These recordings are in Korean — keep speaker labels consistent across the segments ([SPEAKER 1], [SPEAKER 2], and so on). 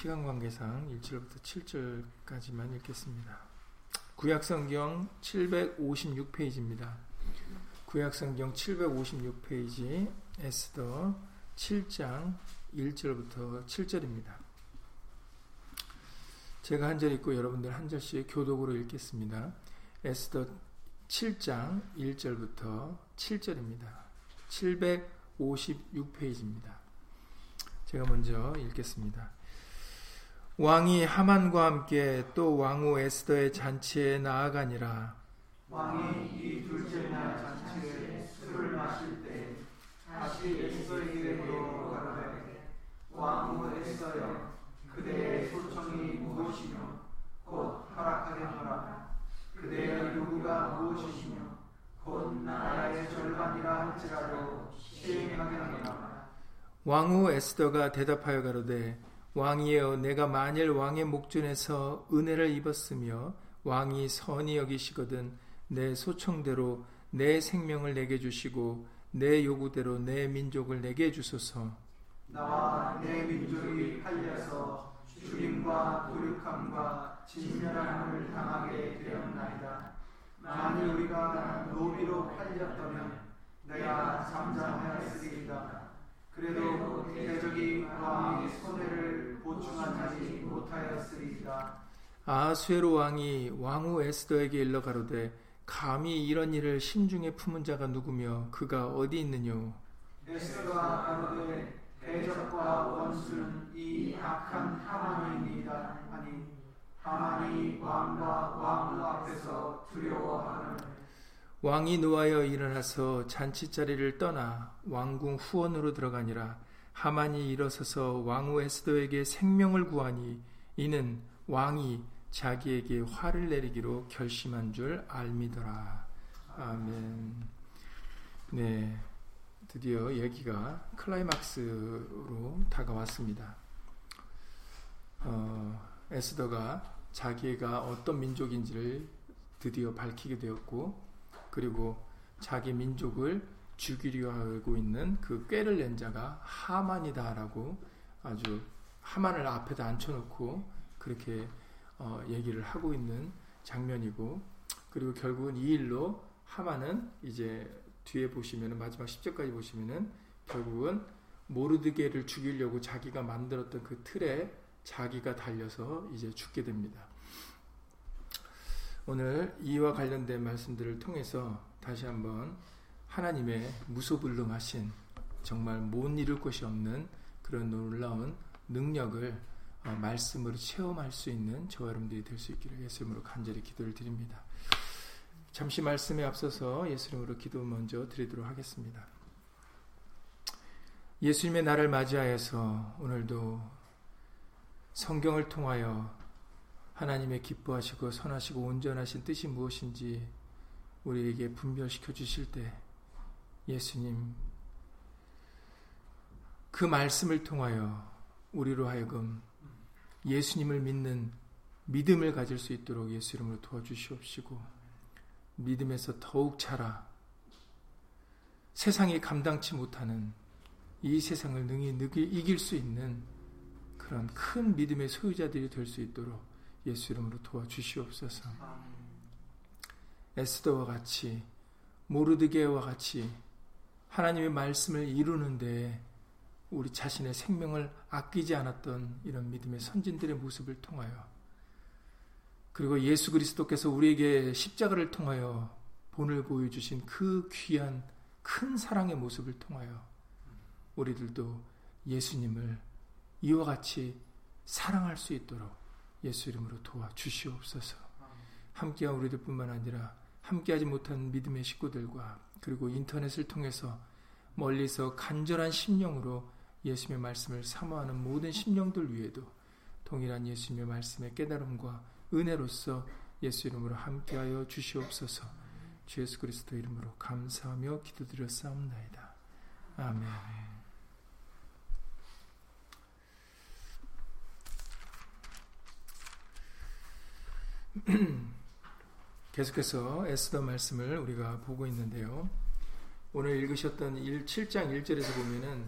[SPEAKER 1] 시간 관계상 1절부터 7절까지만 읽겠습니다. 구약성경 756페이지입니다. 구약성경 756페이지 에스더 7장 1절부터 7절입니다. 제가 한 절 읽고 여러분들 한 절씩 교독으로 읽겠습니다. 에스더 7장 1절부터 7절입니다. 756페이지입니다. 제가 먼저 읽겠습니다. 왕이 하만과 함께 또 왕후 에스더의 잔치에 나아가니라.
[SPEAKER 2] 왕이 이 둘째 날 잔치에 술을 마실 때 다시 에스더에게 물어가로되 왕후 에스더여 그대의 소청이 무엇이며 곧 허락하겠노라 그대의 요구가 무엇이시며 곧 나라의 절반이라 할지라도 시행하겠노라.
[SPEAKER 1] 왕후 에스더가 대답하여 가로되 왕이여 내가 만일 왕의 목전에서 은혜를 입었으며 왕이 선히 여기시거든 내 소청대로 내 생명을 내게 주시고 내 요구대로 내 민족을 내게 주소서.
[SPEAKER 2] 나와 내 민족이 팔려서 죽임과 도륙함과 진멸함을 당하게 되었나이다. 만일 우리가 노비로 팔렸다면 내가 잠잠하였으리이다 그래도 대적이 왕의 손해를 보충하지 못하였으리이다.
[SPEAKER 1] 아수에로 왕이 왕후 에스더에게 일러 가로되 감히 이런 일을 심중에 품은 자가 누구며 그가 어디 있느뇨
[SPEAKER 2] 에스더가 가로되 대적과 원수는 이 악한 하만입니다. 아니 하만이 왕과 왕후 앞에서 두려워하는
[SPEAKER 1] 왕이 노하여 일어나서 잔치 자리를 떠나 왕궁 후원으로 들어가니라. 하만이 일어서서 왕후 에스더에게 생명을 구하니 이는 왕이 자기에게 화를 내리기로 결심한 줄 알미더라. 아멘. 네 드디어 얘기가 클라이막스로 다가왔습니다. 어, 에스더가 자기가 어떤 민족인지를 드디어 밝히게 되었고 그리고 자기 민족을 죽이려 하고 있는 그 꾀를 낸 자가 하만이다라고 아주 하만을 앞에다 앉혀놓고 그렇게 어, 얘기를 하고 있는 장면이고 그리고 결국은 이 일로 하만은 이제 뒤에 보시면은 마지막 10절까지 보시면은 결국은 모르드게를 죽이려고 자기가 만들었던 그 틀에 자기가 달려서 이제 죽게 됩니다. 오늘 이와 관련된 말씀들을 통해서 다시 한번 하나님의 무소불능하신 정말 못 이룰 것이 없는 그런 놀라운 능력을 어, 말씀으로 체험할 수 있는 저와 여러분들이 될 수 있기를 예수님으로 간절히 기도를 드립니다. 잠시 말씀에 앞서서 예수님으로 기도 먼저 드리도록 하겠습니다. 예수님의 날을 맞이하여서 오늘도 성경을 통하여 하나님의 기뻐하시고 선하시고 온전하신 뜻이 무엇인지 우리에게 분별시켜 주실 때 예수님 그 말씀을 통하여 우리로 하여금 예수님을 믿는 믿음을 가질 수 있도록 예수 이름으로 도와주시옵시고 믿음에서 더욱 자라 세상이 감당치 못하는 이 세상을 능히 이길 수 있는 그런 큰 믿음의 소유자들이 될 수 있도록 예수 이름으로 도와주시옵소서. 에스더와 같이 모르드게와 같이 하나님의 말씀을 이루는데 우리 자신의 생명을 아끼지 않았던 이런 믿음의 선진들의 모습을 통하여 그리고 예수 그리스도께서 우리에게 십자가를 통하여 본을 보여주신 그 귀한 큰 사랑의 모습을 통하여 우리들도 예수님을 이와 같이 사랑할 수 있도록 예수 이름으로 도와 주시옵소서. 함께한 우리들뿐만 아니라 함께하지 못한 믿음의 식구들과 그리고 인터넷을 통해서 멀리서 간절한 심령으로 예수님의 말씀을 사모하는 모든 심령들 위에도 동일한 예수님의 말씀의 깨달음과 은혜로서 예수 이름으로 함께하여 주시옵소서. 주 예수 그리스도 이름으로 감사하며 기도드렸사옵나이다. 아멘. 계속해서 에스더 말씀을 우리가 보고 있는데요. 오늘 읽으셨던 1, 7장 1절에서 보면은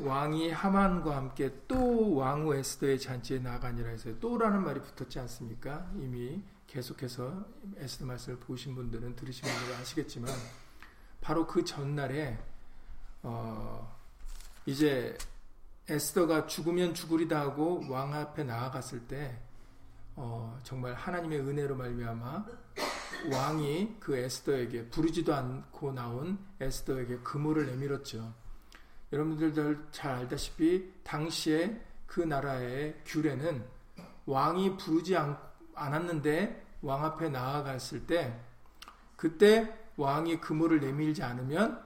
[SPEAKER 1] 왕이 하만과 함께 또 왕후 에스더의 잔치에 나가니라 해서 또라는 말이 붙었지 않습니까? 이미 계속해서 에스더 말씀을 보신 분들은 들으신 분들은 아시겠지만 바로 그 전날에 어 이제 에스더가 죽으면 죽으리다 하고 왕 앞에 나아갔을 때 어, 정말 하나님의 은혜로 말미암아 왕이 그 에스더에게 부르지도 않고 나온 에스더에게 그물을 내밀었죠. 여러분들도 잘 알다시피 당시에 그 나라의 규례는 왕이 부르지 않, 않았는데 왕 앞에 나아갔을 때 그때 왕이 그물을 내밀지 않으면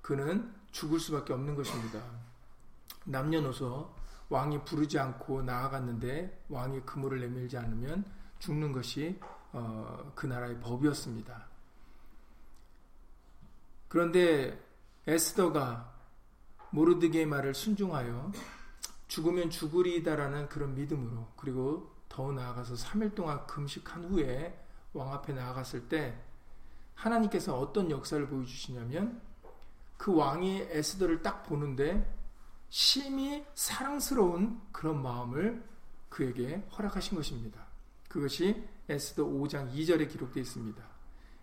[SPEAKER 1] 그는 죽을 수밖에 없는 것입니다. 남녀노소 왕이 부르지 않고 나아갔는데 왕이 그물을 내밀지 않으면 죽는 것이 어, 그 나라의 법이었습니다. 그런데 에스더가 모르드게의 말을 순종하여 죽으면 죽으리다라는 그런 믿음으로 그리고 더 나아가서 3일 동안 금식한 후에 왕 앞에 나아갔을 때 하나님께서 어떤 역사를 보여주시냐면 그 왕이 에스더를 딱 보는데 심히 사랑스러운 그런 마음을 그에게 허락하신 것입니다. 그것이 에스더 5장 2절에 기록되어 있습니다.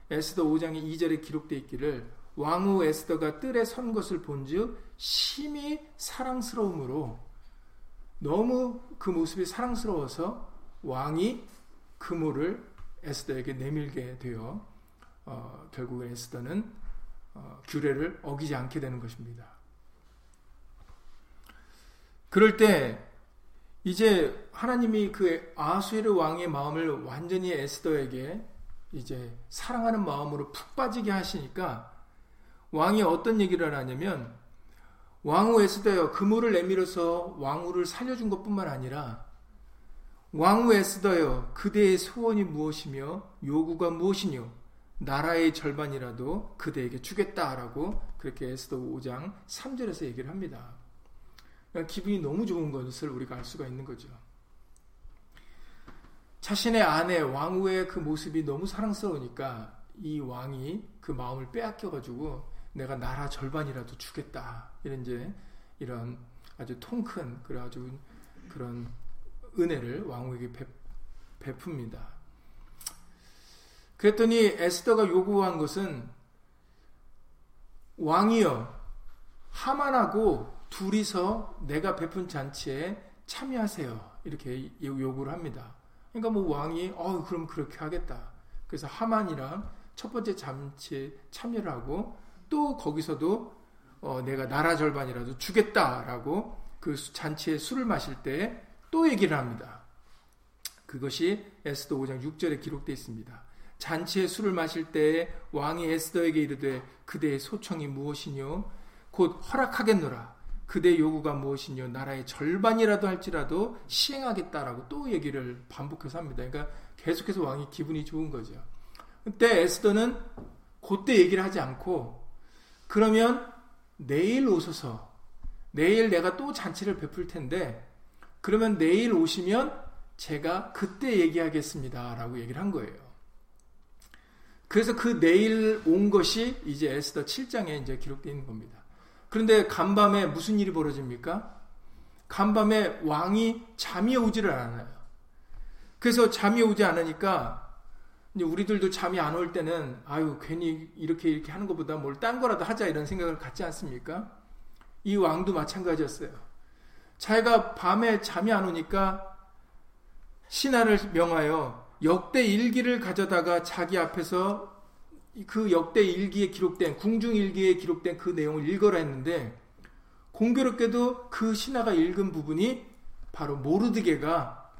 [SPEAKER 1] 에스더 5장 2절에 기록되어 있기를 왕후 에스더가 뜰에 선 것을 본즉 심히 사랑스러움으로 너무 그 모습이 사랑스러워서 왕이 그물을 에스더에게 내밀게 되어 어, 결국에 에스더는 어, 규례를 어기지 않게 되는 것입니다. 그럴 때 이제 하나님이 그 아수에르 왕의 마음을 완전히 에스더에게 이제 사랑하는 마음으로 푹 빠지게 하시니까 왕이 어떤 얘기를 하냐면 왕후 에스더여 그물을 내밀어서 왕후를 살려준 것뿐만 아니라 왕후 에스더여 그대의 소원이 무엇이며 요구가 무엇이뇨 나라의 절반이라도 그대에게 주겠다라고 그렇게 에스더 5장 3절에서 얘기를 합니다. 기분이 너무 좋은 것을 우리가 알 수가 있는 거죠. 자신의 아내 왕후의 그 모습이 너무 사랑스러우니까 이 왕이 그 마음을 빼앗겨가지고 내가 나라 절반이라도 주겠다 이런 이제 이런 아주 통큰 그래 아주 그런 은혜를 왕후에게 베, 베풉니다. 그랬더니 에스더가 요구한 것은 왕이여 하만하고 둘이서 내가 베푼 잔치에 참여하세요. 이렇게 요구를 합니다. 그러니까 뭐 왕이 어 그럼 그렇게 하겠다. 그래서 하만이랑 첫 번째 잔치에 참여를 하고 또 거기서도 어 내가 나라 절반이라도 주겠다라고 그 잔치에 술을 마실 때 또 얘기를 합니다. 그것이 에스더 5장 6절에 기록되어 있습니다. 잔치에 술을 마실 때 왕이 에스더에게 이르되 그대의 소청이 무엇이뇨 곧 허락하겠노라 그대 요구가 무엇이뇨 나라의 절반이라도 할지라도 시행하겠다라고 또 얘기를 반복해서 합니다. 그러니까 계속해서 왕이 기분이 좋은 거죠. 그때 에스더는 그때 얘기를 하지 않고 그러면 내일 오셔서 내일 내가 또 잔치를 베풀 텐데 그러면 내일 오시면 제가 그때 얘기하겠습니다 라고 얘기를 한 거예요. 그래서 그 내일 온 것이 이제 에스더 7장에 이제 있는 겁니다. 그런데 간밤에 무슨 일이 벌어집니까? 간밤에 왕이 잠이 오지를 않아요. 그래서 잠이 오지 않으니까 우리들도 잠이 안 올 때는 아유 괜히 이렇게 이렇게 하는 것보다 뭘 딴 거라도 하자 이런 생각을 갖지 않습니까? 이 왕도 마찬가지였어요. 자기가 밤에 잠이 안 오니까 신하를 명하여 역대 일기를 가져다가 자기 앞에서 그 역대 일기에 기록된 궁중 일기에 기록된 그 내용을 읽어라 했는데 공교롭게도 그 신하가 읽은 부분이 바로 모르드게가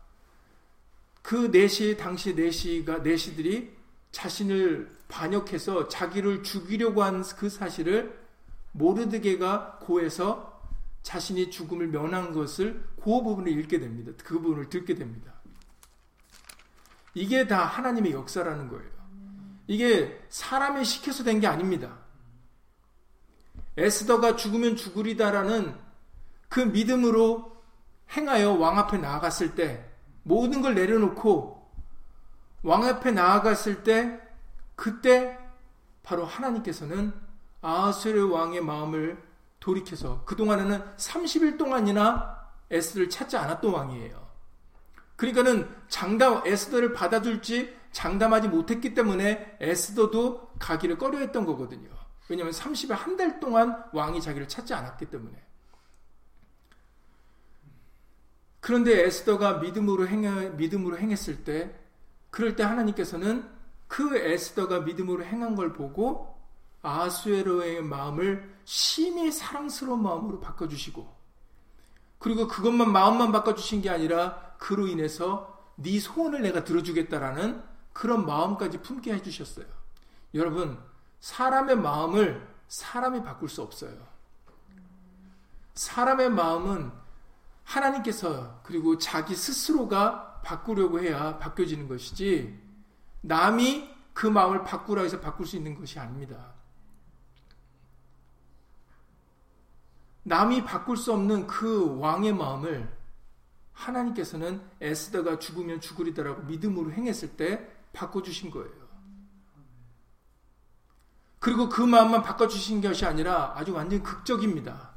[SPEAKER 1] 그 내시 당시 내시가 내시들이 자신을 반역해서 자기를 죽이려고 한 그 사실을 모르드게가 고해서 자신이 죽음을 면한 것을 그 부분을 읽게 됩니다. 그 부분을 듣게 됩니다. 이게 다 하나님의 역사라는 거예요. 이게 사람이 시켜서 된 게 아닙니다. 에스더가 죽으면 죽으리다라는 그 믿음으로 행하여 왕 앞에 나아갔을 때 모든 걸 내려놓고 왕 앞에 나아갔을 때 그때 바로 하나님께서는 아하스르 왕의 마음을 돌이켜서 그동안에는 30일 동안이나 에스더를 찾지 않았던 왕이에요. 그러니까는 장담 에스더를 받아줄지 장담하지 못했기 때문에 에스더도 가기를 꺼려했던 거거든요. 왜냐하면 30일 한달 동안 왕이 자기를 찾지 않았기 때문에. 그런데 에스더가 믿음으로 행 믿음으로 행했을 때 그럴 때 하나님께서는 그 에스더가 믿음으로 행한 걸 보고 아수에로의 마음을 심히 사랑스러운 마음으로 바꿔주시고 그리고 그것만 마음만 바꿔주신 게 아니라 그로 인해서 네 소원을 내가 들어주겠다라는 그런 마음까지 품게 해주셨어요. 여러분 사람의 마음을 사람이 바꿀 수 없어요. 사람의 마음은 하나님께서 그리고 자기 스스로가 바꾸려고 해야 바뀌어지는 것이지 남이 그 마음을 바꾸라 해서 바꿀 수 있는 것이 아닙니다. 남이 바꿀 수 없는 그 왕의 마음을 하나님께서는 에스더가 죽으면 죽으리다라고 믿음으로 행했을 때 바꿔주신 거예요. 그리고 그 마음만 바꿔주신 것이 아니라 아주 완전 극적입니다.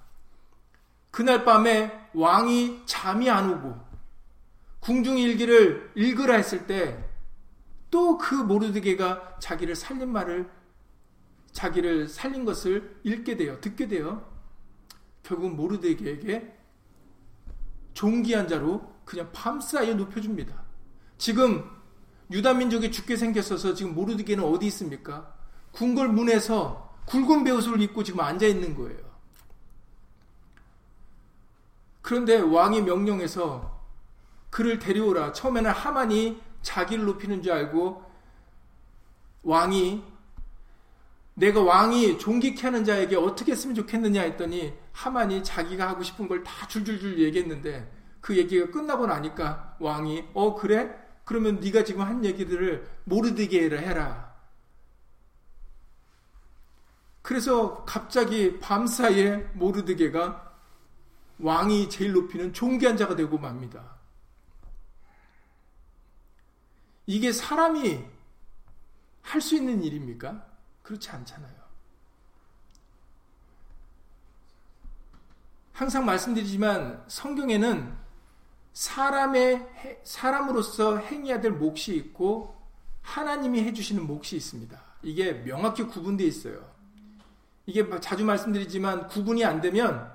[SPEAKER 1] 그날 밤에 왕이 잠이 안 오고 궁중일기를 읽으라 했을 때 또 그 모르드게가 자기를 살린 말을 자기를 살린 것을 읽게 돼요. 듣게 돼요. 결국 모르드게에게 종기한 자로 그냥 밤사이에 높여줍니다. 지금 유다 민족이 죽게 생겼어서 지금 모르드게는 어디 있습니까? 궁궐 문에서 굵은 배옷을 입고 지금 앉아 있는 거예요. 그런데 왕이 명령해서 그를 데려오라. 처음에는 하만이 자기를 높이는 줄 알고 왕이 내가 왕이 존귀케 하는 자에게 어떻게 했으면 좋겠느냐 했더니 하만이 자기가 하고 싶은 걸 다 줄줄줄 얘기했는데 그 얘기가 끝나고 나니까 왕이 어 그래? 그러면 네가 지금 한 얘기들을 모르드게 해라. 그래서 갑자기 밤사이에 모르드게가 왕이 제일 높이는 존귀한 자가 되고 맙니다. 이게 사람이 할 수 있는 일입니까? 그렇지 않잖아요. 항상 말씀드리지만 성경에는 사람의 사람으로서 행해야 될 몫이 있고 하나님이 해주시는 몫이 있습니다. 이게 명확히 구분되어 있어요. 이게 자주 말씀드리지만 구분이 안 되면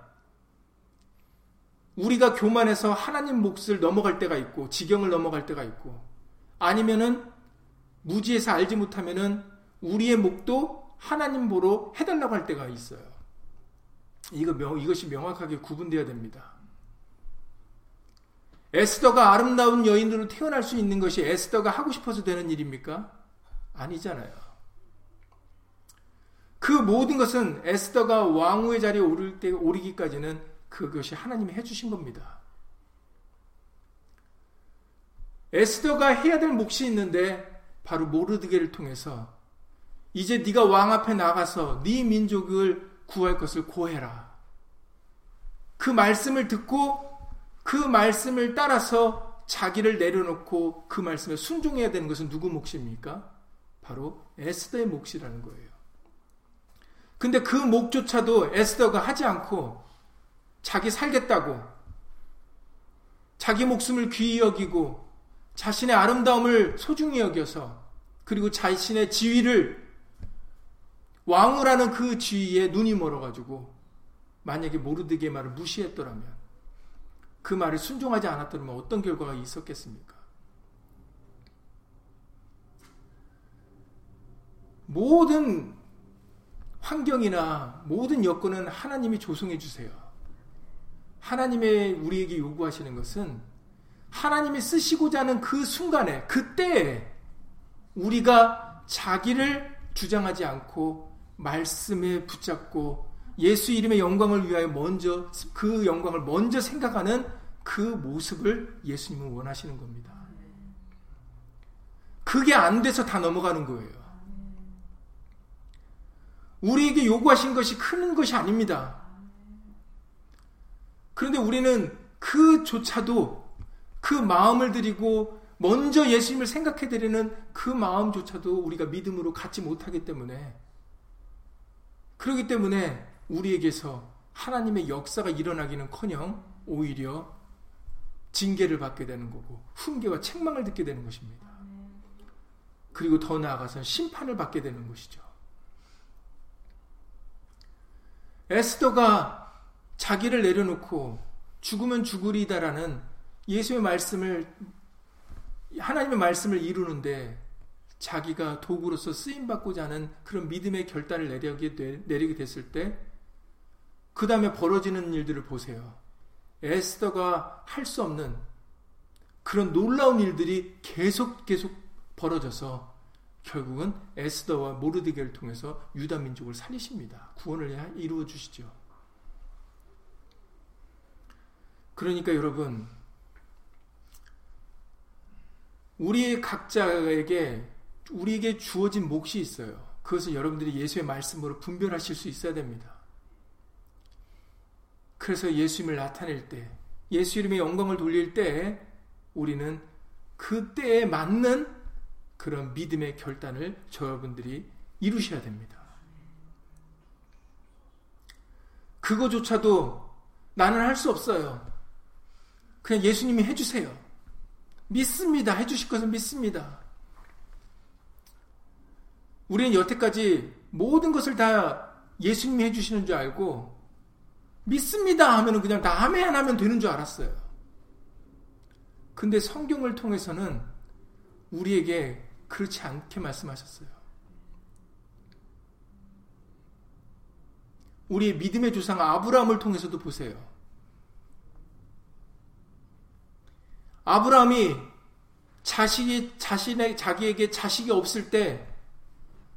[SPEAKER 1] 우리가 교만해서 하나님 몫을 넘어갈 때가 있고 지경을 넘어갈 때가 있고 아니면은 무지해서 알지 못하면은 우리의 목도 하나님 보러 해달라고 할 때가 있어요. 이거 명, 이것이 명확하게 구분되어야 됩니다. 에스더가 아름다운 여인으로 태어날 수 있는 것이 에스더가 하고 싶어서 되는 일입니까? 아니잖아요. 그 모든 것은 에스더가 왕후의 자리에 오를 때 오르기까지는 그것이 하나님이 해주신 겁니다. 에스더가 해야 될 몫이 있는데 바로 모르드게를 통해서 이제 네가 왕 앞에 나가서 네 민족을 구할 것을 고해라. 그 말씀을 듣고 그 말씀을 따라서 자기를 내려놓고 그 말씀에 순종해야 되는 것은 누구 몫입니까? 바로 에스더의 몫이라는 거예요. 근데 그 몫조차도 에스더가 하지 않고 자기 살겠다고 자기 목숨을 귀히 여기고 자신의 아름다움을 소중히 여겨서 그리고 자신의 지위를 왕후라는 그 지위에 눈이 멀어가지고 만약에 모르드게 말을 무시했더라면 그 말을 순종하지 않았더라면 어떤 결과가 있었겠습니까? 모든 환경이나 모든 여건은 하나님이 조성해 주세요. 하나님의 우리에게 요구하시는 것은 하나님이 쓰시고자 하는 그 순간에, 그때에 우리가 자기를 주장하지 않고 말씀에 붙잡고 예수 이름의 영광을 위하여 먼저 그 영광을 먼저 생각하는 그 모습을 예수님은 원하시는 겁니다. 그게 안 돼서 다 넘어가는 거예요. 우리에게 요구하신 것이 큰 것이 아닙니다. 그런데 우리는 그조차도 그 마음을 드리고 먼저 예수님을 생각해 드리는 그 마음조차도 우리가 믿음으로 갖지 못하기 때문에 그렇기 때문에 우리에게서 하나님의 역사가 일어나기는커녕 오히려 징계를 받게 되는 거고 훈계와 책망을 듣게 되는 것입니다. 그리고 더 나아가서 심판을 받게 되는 것이죠. 에스더가 자기를 내려놓고 죽으면 죽으리다라는 예수의 말씀을 하나님의 말씀을 이루는데 자기가 도구로서 쓰임 받고자 하는 그런 믿음의 결단을 내리게, 됐을 때 그 다음에 벌어지는 일들을 보세요. 에스더가 할 수 없는 그런 놀라운 일들이 계속 계속 벌어져서 결국은 에스더와 모르드게를 통해서 유다 민족을 살리십니다. 구원을 이루어 주시죠. 그러니까 여러분 우리 각자에게 우리에게 주어진 몫이 있어요. 그것을 여러분들이 예수의 말씀으로 분별하실 수 있어야 됩니다. 그래서 예수님을 나타낼 때, 예수 이름의 영광을 돌릴 때, 우리는 그때에 맞는 그런 믿음의 결단을 여러분들이 이루셔야 됩니다. 그거조차도 나는 할 수 없어요. 그냥 예수님이 해주세요. 믿습니다. 해주실 것은 믿습니다. 우리는 여태까지 모든 것을 다 예수님이 해주시는 줄 알고 믿습니다 하면 그냥 나아멘 하면 되는 줄 알았어요. 근데 성경을 통해서는 우리에게 그렇지 않게 말씀하셨어요. 우리의 믿음의 조상 아브라함을 통해서도 보세요. 아브라함이 자식이 자신의 자기에게 자식이 없을 때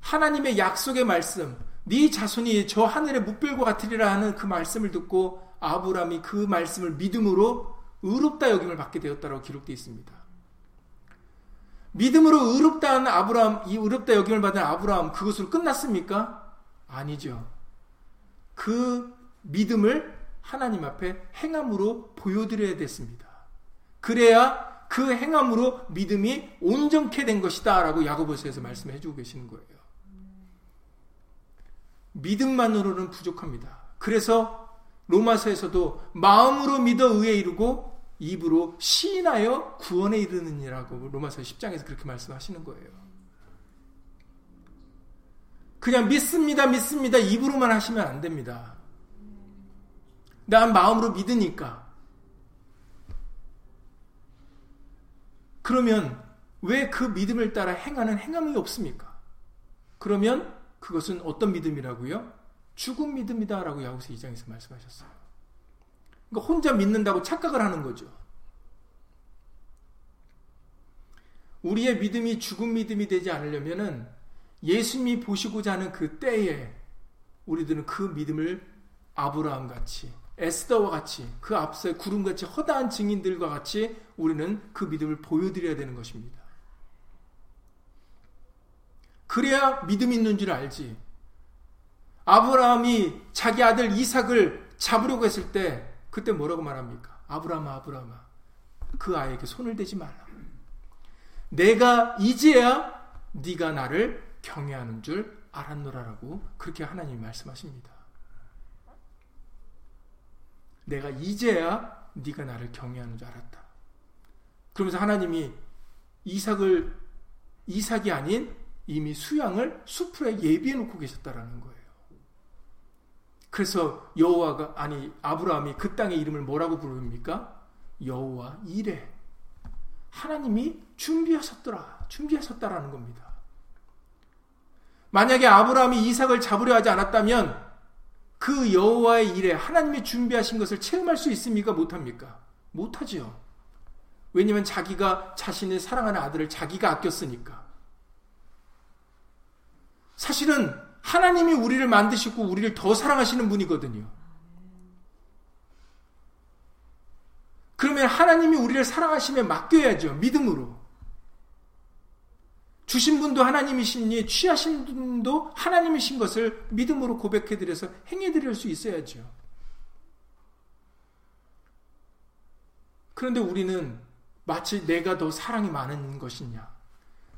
[SPEAKER 1] 하나님의 약속의 말씀, 네 자손이 저 하늘의 묵별과 같으리라 하는 그 말씀을 듣고 아브라함이 그 말씀을 믿음으로 의롭다 여김을 받게 되었다고 기록되어 있습니다. 믿음으로 의롭다는 아브라함, 이 의롭다 여김을 받은 아브라함 그것으로 끝났습니까? 아니죠. 그 믿음을 하나님 앞에 행함으로 보여드려야 됐습니다. 그래야 그 행함으로 믿음이 온전케 된 것이다 라고 야고보서에서 말씀해 주고 계시는 거예요. 믿음만으로는 부족합니다. 그래서 로마서에서도 마음으로 믿어 의에 이르고 입으로 시인하여 구원에 이르느니라고 로마서 10장에서 그렇게 말씀하시는 거예요. 그냥 믿습니다, 믿습니다. 입으로만 하시면 안 됩니다. 난 마음으로 믿으니까. 그러면 왜 그 믿음을 따라 행하는 행함이 없습니까? 그러면 그것은 어떤 믿음이라고요? 죽은 믿음이다라고 야고서 2장에서 말씀하셨어요. 그러니까 혼자 믿는다고 착각을 하는 거죠. 우리의 믿음이 죽은 믿음이 되지 않으려면은 예수님이 보시고자 하는 그 때에 우리들은 그 믿음을 아브라함 같이 에스더와 같이 그 앞서 구름같이 허다한 증인들과 같이 우리는 그 믿음을 보여드려야 되는 것입니다. 그래야 믿음 있는 줄 알지. 아브라함이 자기 아들 이삭을 잡으려고 했을 때 그때 뭐라고 말합니까? 아브라함아 아브라함아 그 아이에게 손을 대지 말라. 내가 이제야 네가 나를 경외하는 줄 알았노라라고 그렇게 하나님이 말씀하십니다. 내가 이제야 네가 나를 경외하는 줄 알았다. 그러면서 하나님이 이삭을 이삭이 아닌 이미 수양을 수풀에 예비해 놓고 계셨다라는 거예요. 그래서 여호와가 아니 아브라함이 그 땅의 이름을 뭐라고 부릅니까? 여호와 이레. 하나님이 준비하셨더라. 준비하셨다라는 겁니다. 만약에 아브라함이 이삭을 잡으려 하지 않았다면 그 여호와의 일에 하나님이 준비하신 것을 체험할 수 있습니까? 못합니까? 못하지요. 왜냐하면 자기가 자신의 사랑하는 아들을 자기가 아꼈으니까. 사실은 하나님이 우리를 만드시고 우리를 더 사랑하시는 분이거든요. 그러면 하나님이 우리를 사랑하심에 맡겨야죠. 믿음으로. 주신 분도 하나님이시니 취하신 분도 하나님이신 것을 믿음으로 고백해드려서 행해드릴 수 있어야죠. 그런데 우리는 마치 내가 더 사랑이 많은 것이냐,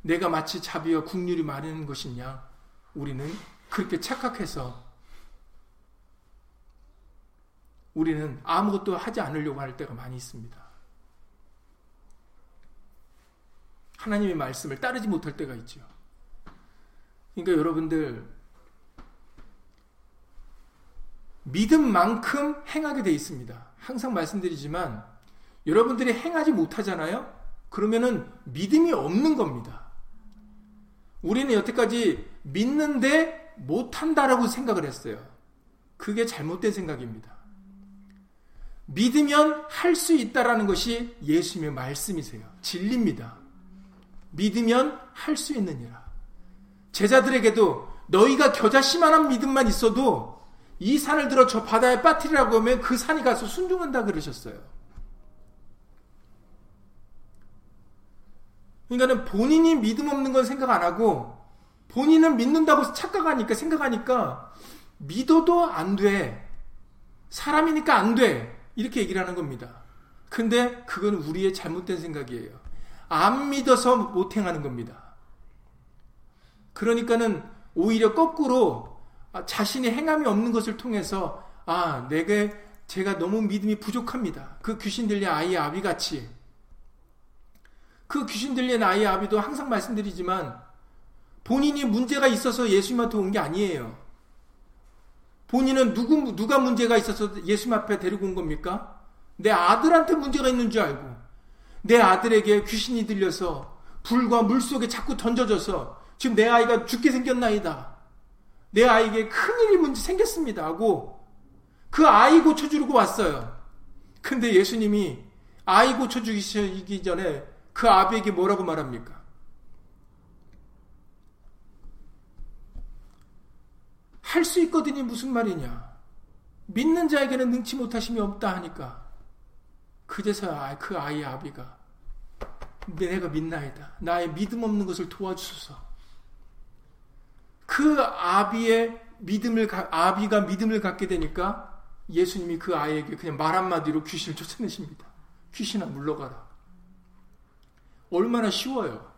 [SPEAKER 1] 내가 마치 자비와 국률이 많은 것이냐, 우리는 그렇게 착각해서 우리는 아무것도 하지 않으려고 할 때가 많이 있습니다. 하나님의 말씀을 따르지 못할 때가 있죠. 그러니까 여러분들 믿음 만큼 행하게 돼 있습니다. 항상 말씀드리지만 여러분들이 행하지 못하잖아요. 그러면은 믿음이 없는 겁니다. 우리는 여태까지 믿는데 못한다라고 생각을 했어요. 그게 잘못된 생각입니다. 믿으면 할 수 있다라는 것이 예수님의 말씀이세요. 진리입니다. 믿으면 할 수 있느니라. 제자들에게도 너희가 겨자씨만한 믿음만 있어도 이 산을 들어 저 바다에 빠뜨리라고 하면 그 산이 가서 순종한다 그러셨어요. 그러니까는 본인이 믿음 없는 건 생각 안 하고 본인은 믿는다고 착각하니까 생각하니까 믿어도 안 돼. 사람이니까 안 돼. 이렇게 얘기를 하는 겁니다. 근데 그건 우리의 잘못된 생각이에요. 안 믿어서 못 행하는 겁니다. 그러니까는 오히려 거꾸로 자신이 행함이 없는 것을 통해서 아, 내게 제가 너무 믿음이 부족합니다. 그 귀신 들린 아이의 아비 같이 그 귀신 들린 아이의 아비도 항상 말씀드리지만 본인이 문제가 있어서 예수님 한테 온 게 아니에요. 본인은 누구, 누가 문제가 있어서 예수님 앞에 데리고 온 겁니까? 내 아들한테 문제가 있는 줄 알고, 내 아들에게 귀신이 들려서 불과 물 속에 자꾸 던져져서 지금 내 아이가 죽게 생겼나이다. 내 아이에게 큰일이 문제 생겼습니다. 하고 그 아이 고쳐주려고 왔어요. 근데 예수님이 아이 고쳐주기 전에 그 아비에게 뭐라고 말합니까? 할 수 있거든요. 무슨 말이냐? 믿는 자에게는 능치 못하심이 없다 하니까 그제서야 그 아이의 아비가 내가 믿나이다. 나의 믿음 없는 것을 도와주소서. 그 아비의 믿음을 아비가 믿음을 갖게 되니까 예수님이 그 아이에게 그냥 말 한마디로 귀신을 쫓아내십니다. 귀신아 물러가라. 얼마나 쉬워요.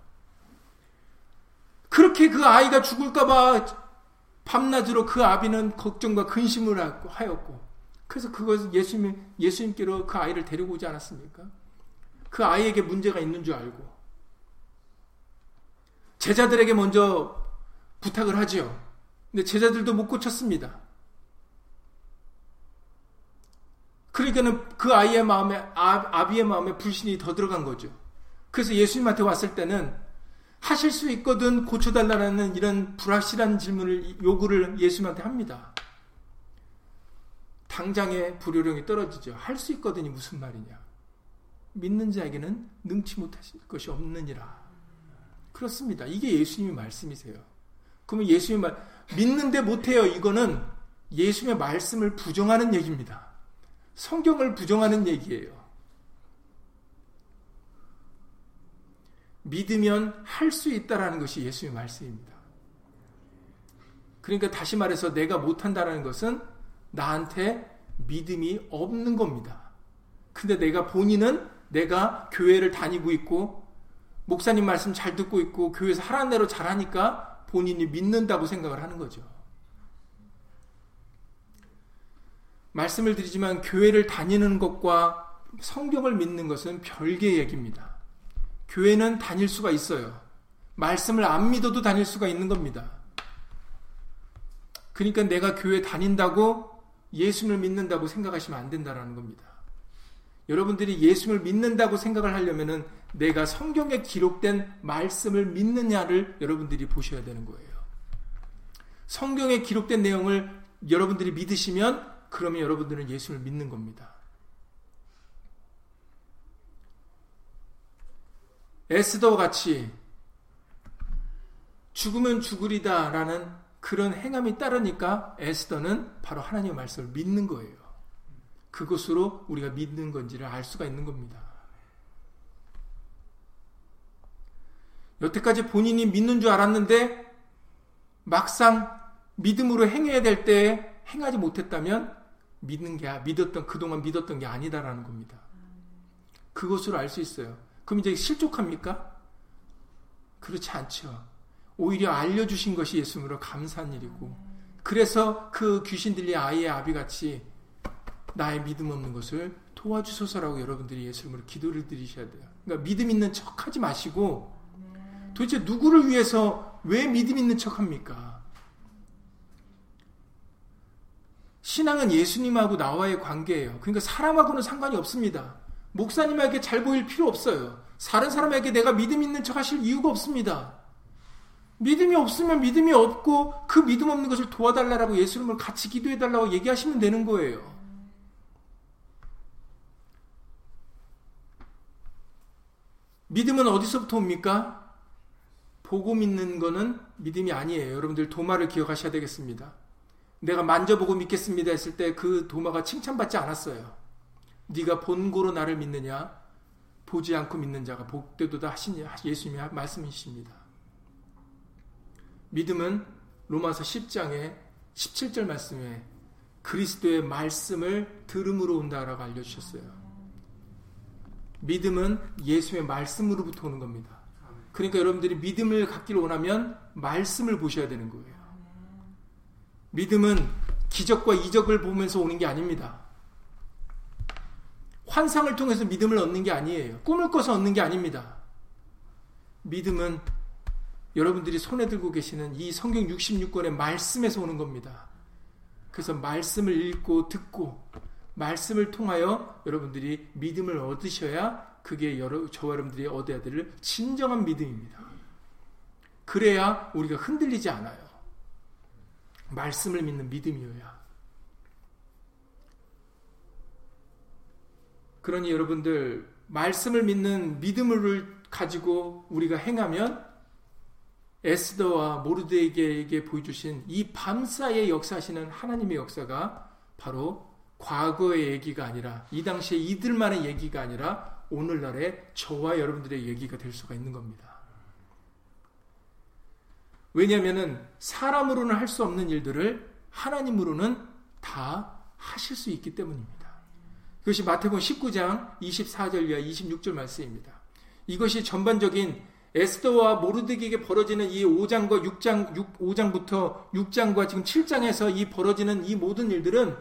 [SPEAKER 1] 그렇게 그 아이가 죽을까봐 밤낮으로 그 아비는 걱정과 근심을 하였고, 그래서 그것을 예수님, 예수님께로 그 아이를 데리고 오지 않았습니까? 그 아이에게 문제가 있는 줄 알고, 제자들에게 먼저 부탁을 하지요. 근데 제자들도 못 고쳤습니다. 그러니까는 그 아이의 마음에, 아, 아비의 마음에 불신이 더 들어간 거죠. 그래서 예수님한테 왔을 때는 하실 수 있거든 고쳐달라는 이런 불확실한 질문을, 요구를 예수님한테 합니다. 당장에 불효령이 떨어지죠. 할 수 있거든이 무슨 말이냐. 믿는 자에게는 능치 못하실 것이 없느니라. 그렇습니다. 이게 예수님의 말씀이세요. 그러면 예수님 말 믿는데 못해요. 이거는 예수님의 말씀을 부정하는 얘기입니다. 성경을 부정하는 얘기예요. 믿으면 할 수 있다라는 것이 예수의 말씀입니다. 그러니까 다시 말해서 내가 못한다라는 것은 나한테 믿음이 없는 겁니다. 근데 내가 본인은 내가 교회를 다니고 있고 목사님 말씀 잘 듣고 있고 교회에서 하라는 대로 잘하니까 본인이 믿는다고 생각을 하는 거죠. 말씀을 드리지만 교회를 다니는 것과 성경을 믿는 것은 별개의 얘기입니다. 교회는 다닐 수가 있어요. 말씀을 안 믿어도 다닐 수가 있는 겁니다. 그러니까 내가 교회 다닌다고 예수를 믿는다고 생각하시면 안 된다라는 겁니다. 여러분들이 예수를 믿는다고 생각을 하려면은 내가 성경에 기록된 말씀을 믿느냐를 여러분들이 보셔야 되는 거예요. 성경에 기록된 내용을 여러분들이 믿으시면 그러면 여러분들은 예수를 믿는 겁니다. 에스더 같이 죽으면 죽으리다 라는 그런 행함이 따르니까 에스더는 바로 하나님의 말씀을 믿는 거예요. 그것으로 우리가 믿는 건지를 알 수가 있는 겁니다. 여태까지 본인이 믿는 줄 알았는데 막상 믿음으로 행해야 될 때 행하지 못했다면 믿는 게 믿었던 그동안 믿었던 게 아니다라는 겁니다. 그것으로 알 수 있어요. 그럼 이제 실족합니까? 그렇지 않죠. 오히려 알려주신 것이 예수님으로 감사한 일이고 그래서 그 귀신 들린 아이의 아비같이 나의 믿음 없는 것을 도와주소서라고 여러분들이 예수님으로 기도를 드리셔야 돼요. 그러니까 믿음 있는 척 하지 마시고 도대체 누구를 위해서 왜 믿음 있는 척 합니까? 신앙은 예수님하고 나와의 관계예요. 그러니까 사람하고는 상관이 없습니다. 목사님에게 잘 보일 필요 없어요. 다른 사람에게 내가 믿음 있는 척 하실 이유가 없습니다. 믿음이 없으면 믿음이 없고 그 믿음 없는 것을 도와달라고 예수님을 같이 기도해달라고 얘기하시면 되는 거예요. 믿음은 어디서부터 옵니까? 보고 믿는 거는 믿음이 아니에요. 여러분들 도마를 기억하셔야 되겠습니다. 내가 만져보고 믿겠습니다 했을 때 그 도마가 칭찬받지 않았어요. 네가 본고로 나를 믿느냐? 보지 않고 믿는 자가 복되도다 하신 예수님의 말씀이십니다. 믿음은 로마서 10장에 17절 말씀에 그리스도의 말씀을 들음으로 온다라고 알려주셨어요. 믿음은 예수의 말씀으로부터 오는 겁니다. 그러니까 여러분들이 믿음을 갖기를 원하면 말씀을 보셔야 되는 거예요. 믿음은 기적과 이적을 보면서 오는 게 아닙니다. 환상을 통해서 믿음을 얻는 게 아니에요. 꿈을 꿔서 얻는 게 아닙니다. 믿음은 여러분들이 손에 들고 계시는 이 성경 66권의 말씀에서 오는 겁니다. 그래서 말씀을 읽고 듣고 말씀을 통하여 여러분들이 믿음을 얻으셔야 그게 여러, 저와 여러분들이 얻어야 될 진정한 믿음입니다. 그래야 우리가 흔들리지 않아요. 말씀을 믿는 믿음이어야. 그러니 여러분들 말씀을 믿는 믿음을 가지고 우리가 행하면 에스더와 모르드에게 보여주신 이 밤사이에 역사하시는 하나님의 역사가 바로 과거의 얘기가 아니라 이 당시에 이들만의 얘기가 아니라 오늘날의 저와 여러분들의 얘기가 될 수가 있는 겁니다. 왜냐하면 사람으로는 할 수 없는 일들을 하나님으로는 다 하실 수 있기 때문입니다. 그것이 마태복음 19장 24절 이하 26절 말씀입니다. 이것이 전반적인 에스더와 모르드기에게 벌어지는 이 5장과 6장, 6, 5장부터 6장과 지금 7장에서 이 벌어지는 이 모든 일들은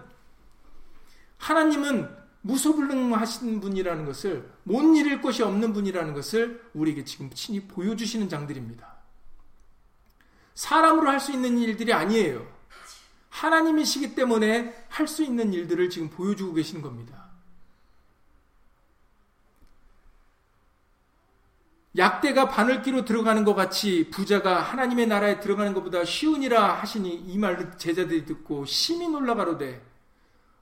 [SPEAKER 1] 하나님은 무소불능하신 분이라는 것을 못 이룰 것이 없는 분이라는 것을 우리에게 지금 친히 보여주시는 장들입니다. 사람으로 할 수 있는 일들이 아니에요. 하나님이시기 때문에 할 수 있는 일들을 지금 보여주고 계시는 겁니다. 약대가 바늘기로 들어가는 것 같이 부자가 하나님의 나라에 들어가는 것보다 쉬우니라 하시니 이 말을 제자들이 듣고 심히 놀라가로되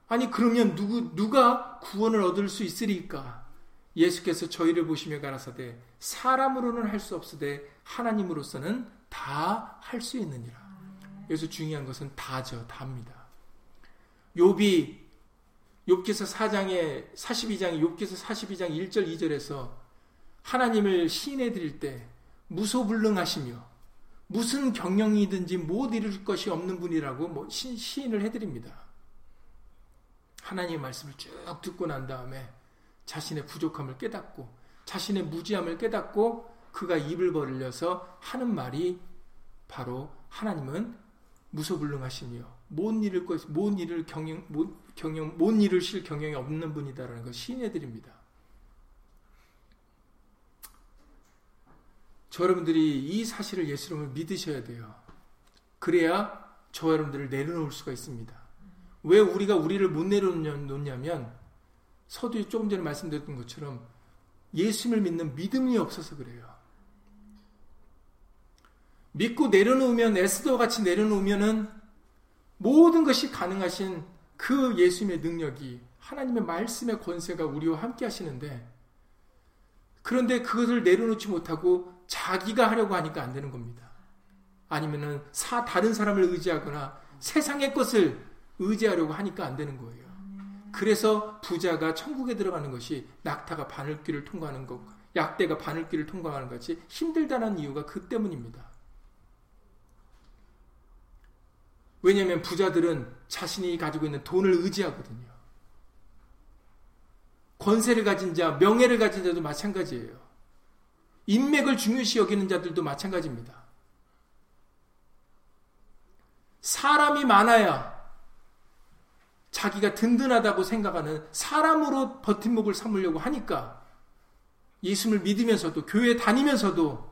[SPEAKER 1] 아니 그러면 누구 누가 구원을 얻을 수 있으리까? 예수께서 저희를 보시며 가라사대 사람으로는 할 수 없으되 하나님으로서는 다 할 수 있느니라. 여기서 중요한 것은 다죠, 다입니다. 욥이 욥기서 4장에 42장 욥기서 42장 1절 2절에서 하나님을 시인해 드릴 때 무소불능하시며 무슨 경영이든지 못 이룰 것이 없는 분이라고 뭐 시인을 해드립니다. 하나님의 말씀을 쭉 듣고 난 다음에 자신의 부족함을 깨닫고 자신의 무지함을 깨닫고 그가 입을 벌려서 하는 말이 바로 하나님은 무소불능하시며 못 이룰 것, 못 이룰 경영, 못 경영, 못 이루실 경영이 없는 분이다라는 걸 시인해 드립니다. 저 여러분들이 이 사실을 예수님을 믿으셔야 돼요. 그래야 저 여러분들을 내려놓을 수가 있습니다. 왜 우리가 우리를 못 내려놓냐면 서두에 조금 전에 말씀드렸던 것처럼 예수님을 믿는 믿음이 없어서 그래요. 믿고 내려놓으면 에스더 같이 내려놓으면은 모든 것이 가능하신 그 예수님의 능력이 하나님의 말씀의 권세가 우리와 함께 하시는데 그런데 그것을 내려놓지 못하고 자기가 하려고 하니까 안 되는 겁니다. 아니면은 사 다른 사람을 의지하거나 세상의 것을 의지하려고 하니까 안 되는 거예요. 그래서 부자가 천국에 들어가는 것이 낙타가 바늘길을 통과하는 것, 약대가 바늘길을 통과하는 것이 힘들다는 이유가 그 때문입니다. 왜냐하면 부자들은 자신이 가지고 있는 돈을 의지하거든요. 권세를 가진 자, 명예를 가진 자도 마찬가지예요. 인맥을 중요시 여기는 자들도 마찬가지입니다. 사람이 많아야 자기가 든든하다고 생각하는 사람으로 버팀목을 삼으려고 하니까 예수를 믿으면서도 교회 다니면서도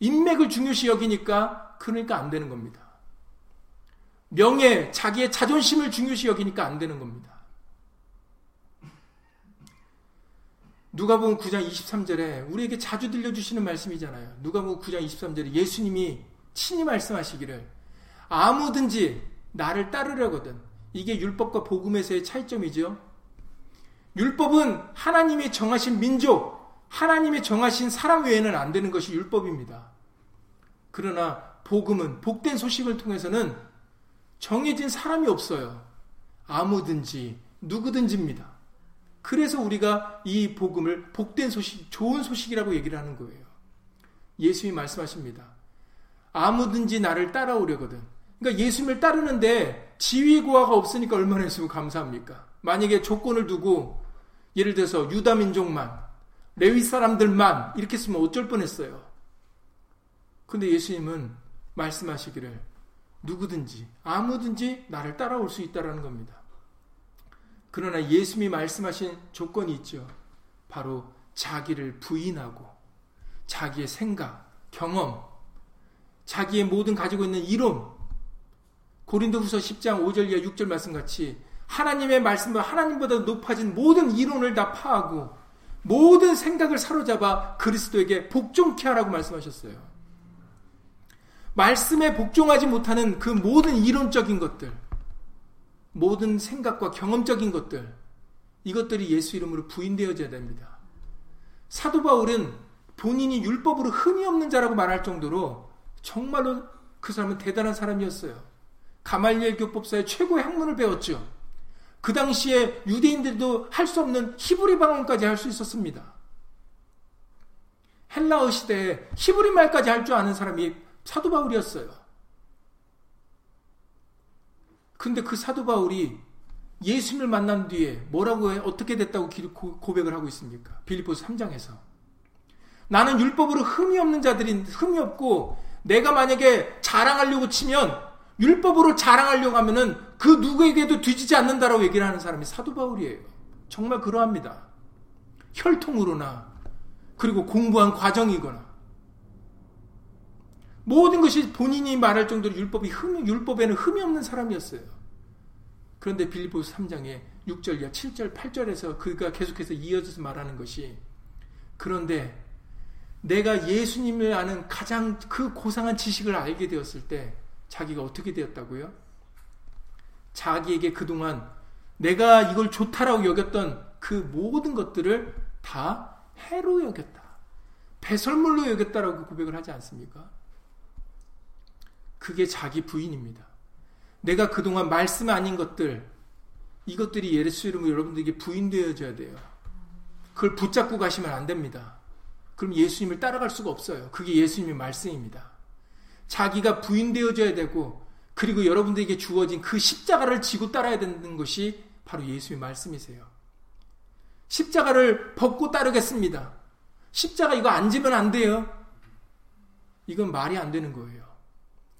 [SPEAKER 1] 인맥을 중요시 여기니까 그러니까 안 되는 겁니다. 명예, 자기의 자존심을 중요시 여기니까 안 되는 겁니다. 누가복음 9장 23절에 우리에게 자주 들려주시는 말씀이잖아요. 누가복음 9장 23절에 예수님이 친히 말씀하시기를 아무든지 나를 따르려거든 이게 율법과 복음에서의 차이점이죠. 율법은 하나님이 정하신 민족, 하나님이 정하신 사람 외에는 안 되는 것이 율법입니다. 그러나 복음은 복된 소식을 통해서는 정해진 사람이 없어요. 아무든지 누구든지입니다. 그래서 우리가 이 복음을 복된 소식, 좋은 소식이라고 얘기를 하는 거예요. 예수님이 말씀하십니다. 아무든지 나를 따라오려거든. 그러니까 예수님을 따르는데 지위고하가 없으니까 얼마나 있으면 감사합니까? 만약에 조건을 두고 예를 들어서 유다 민족만 레위 사람들만 이렇게 쓰면 어쩔 뻔했어요. 근데 예수님은 말씀하시기를 누구든지 아무든지 나를 따라올 수 있다라는 겁니다. 그러나 예수님이 말씀하신 조건이 있죠. 바로 자기를 부인하고 자기의 생각, 경험, 자기의 모든 가지고 있는 이론, 고린도후서 10장 5절 이하 6절 말씀 같이 하나님의 말씀과 하나님보다 높아진 모든 이론을 다 파하고 모든 생각을 사로잡아 그리스도에게 복종케 하라고 말씀하셨어요. 말씀에 복종하지 못하는 그 모든 이론적인 것들, 모든 생각과 경험적인 것들, 이것들이 예수 이름으로 부인되어져야 됩니다. 사도 바울은 본인이 율법으로 흠이 없는 자라고 말할 정도로 정말로 그 사람은 대단한 사람이었어요. 가말리엘 교법사의 최고의 학문을 배웠죠. 그 당시에 유대인들도 할 수 없는 히브리 방언까지 할 수 있었습니다. 헬라어 시대에 히브리 말까지 할 줄 아는 사람이 사도 바울이었어요. 근데 그 사도 바울이 예수님을 만난 뒤에 뭐라고 해? 어떻게 됐다고 고백을 하고 있습니까? 빌리포스 3장에서. 나는 율법으로 흠이 없는 자들이 흠이 없고 내가 만약에 자랑하려고 치면 율법으로 자랑하려고 하면은 그 누구에게도 뒤지지 않는다라고 얘기를 하는 사람이 사도 바울이에요. 정말 그러합니다. 혈통으로나 그리고 공부한 과정이거나 모든 것이 본인이 말할 정도로 율법이 흠, 율법에는 흠이 없는 사람이었어요. 그런데 빌리포스 3장에 6절 이하 7절 8절에서 그가 계속해서 이어져서 말하는 것이 그런데 내가 예수님을 아는 가장 그 고상한 지식을 알게 되었을 때 자기가 어떻게 되었다고요? 자기에게 그동안 내가 이걸 좋다라고 여겼던 그 모든 것들을 다 해로 여겼다. 배설물로 여겼다라고 고백을 하지 않습니까? 그게 자기 부인입니다. 내가 그동안 말씀 아닌 것들, 이것들이 예수 이름으로 여러분들에게 부인되어져야 돼요. 그걸 붙잡고 가시면 안 됩니다. 그럼 예수님을 따라갈 수가 없어요. 그게 예수님의 말씀입니다. 자기가 부인되어져야 되고 그리고 여러분들에게 주어진 그 십자가를 지고 따라야 되는 것이 바로 예수의 말씀이세요. 십자가를 벗고 따르겠습니다. 십자가 이거 안 지면 안 돼요. 이건 말이 안 되는 거예요.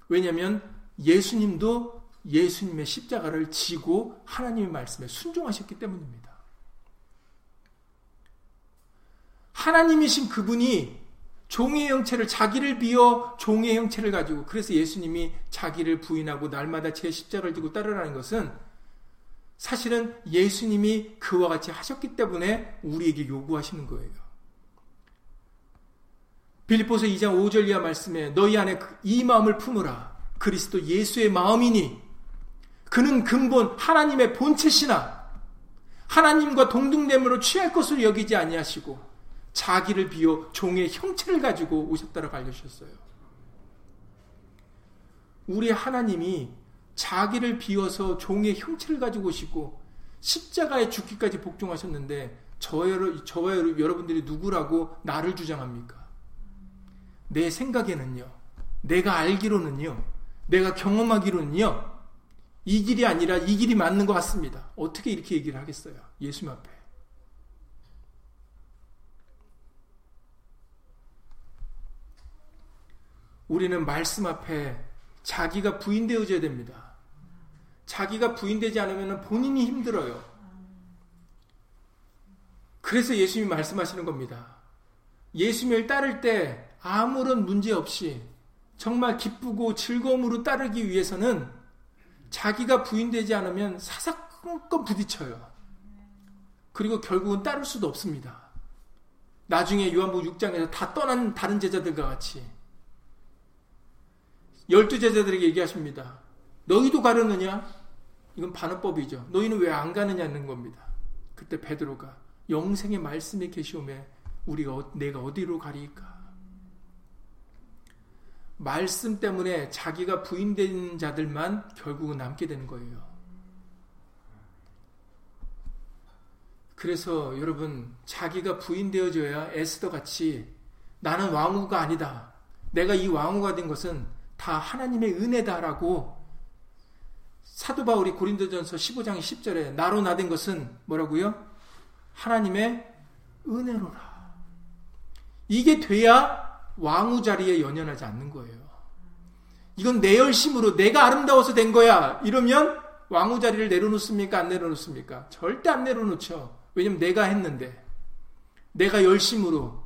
[SPEAKER 1] 왜냐하면 예수님도 예수님의 십자가를 지고 하나님의 말씀에 순종하셨기 때문입니다. 하나님이신 그분이 종의 형체를 자기를 비어 종의 형체를 가지고 그래서 예수님이 자기를 부인하고 날마다 제 십자가를 지고 따르라는 것은 사실은 예수님이 그와 같이 하셨기 때문에 우리에게 요구하시는 거예요. 빌립보서 2장 5절 이하 말씀에 너희 안에 그이 마음을 품으라 그리스도 예수의 마음이니 그는 근본 하나님의 본체시나 하나님과 동등됨으로 취할 것을 여기지 아니하시고 자기를 비워 종의 형체를 가지고 오셨다라고 알려주셨어요. 우리 하나님이 자기를 비워서 종의 형체를 가지고 오시고 십자가에 죽기까지 복종하셨는데 저와 여러분들이 누구라고 나를 주장합니까? 내 생각에는요, 내가 알기로는요, 내가 경험하기로는요, 이 길이 아니라 이 길이 맞는 것 같습니다. 어떻게 이렇게 얘기를 하겠어요? 예수님 앞에. 우리는 말씀 앞에 자기가 부인되어져야 됩니다. 자기가 부인되지 않으면 본인이 힘들어요. 그래서 예수님이 말씀하시는 겁니다. 예수님을 따를 때 아무런 문제 없이 정말 기쁘고 즐거움으로 따르기 위해서는 자기가 부인되지 않으면 사사건건 부딪혀요. 그리고 결국은 따를 수도 없습니다. 나중에 요한복음 6장에서 다 떠난 다른 제자들과 같이 열두 제자들에게 얘기하십니다. 너희도 가려느냐? 이건 반어법이죠. 너희는 왜 안 가느냐는 겁니다. 그때 베드로가 영생의 말씀에 계시오매 우리가 어, 내가 어디로 가리까? 말씀 때문에 자기가 부인된 자들만 결국은 남게 되는 거예요. 그래서 여러분 자기가 부인되어져야 에스더 같이 나는 왕후가 아니다. 내가 이 왕후가 된 것은 다 하나님의 은혜다라고 사도 바울이 고린도전서 15장 10절에 나로 나된 것은 뭐라고요? 하나님의 은혜로라. 이게 돼야 왕후 자리에 연연하지 않는 거예요. 이건 내 열심으로 내가 아름다워서 된 거야. 이러면 왕후 자리를 내려놓습니까? 안 내려놓습니까? 절대 안 내려놓죠. 왜냐면 내가 했는데. 내가 열심으로.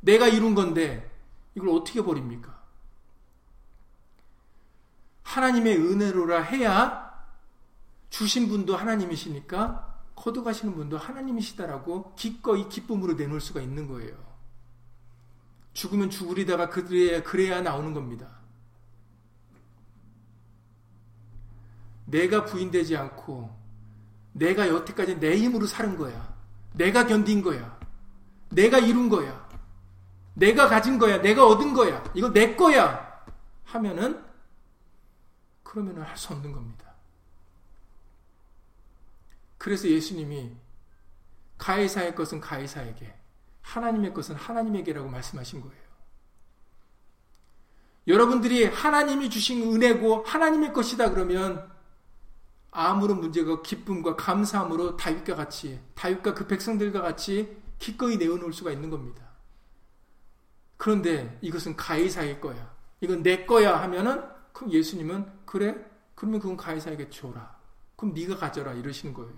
[SPEAKER 1] 내가 이룬 건데. 이걸 어떻게 버립니까? 하나님의 은혜로라 해야 주신 분도 하나님이시니까 거둬가시는 분도 하나님이시다라고 기꺼이 기쁨으로 내놓을 수가 있는 거예요. 죽으면 죽으리다가 그래야, 그래야 나오는 겁니다. 내가 부인되지 않고 내가 여태까지 내 힘으로 사는 거야. 내가 견딘 거야. 내가 이룬 거야. 내가 가진 거야. 내가 얻은 거야. 이거 내 거야. 하면은 그러면은 할 수 없는 겁니다. 그래서 예수님이 가해사의 것은 가해사에게 하나님의 것은 하나님에게라고 말씀하신 거예요. 여러분들이 하나님이 주신 은혜고 하나님의 것이다 그러면 아무런 문제가 기쁨과 감사함으로 다윗과 같이 다윗과 그 백성들과 같이 기꺼이 내어놓을 수가 있는 겁니다. 그런데 이것은 가이사의 거야. 이건 내 거야 하면은 그럼 예수님은 그래? 그러면 그건 가이사에게 줘라. 그럼 네가 가져라 이러시는 거예요.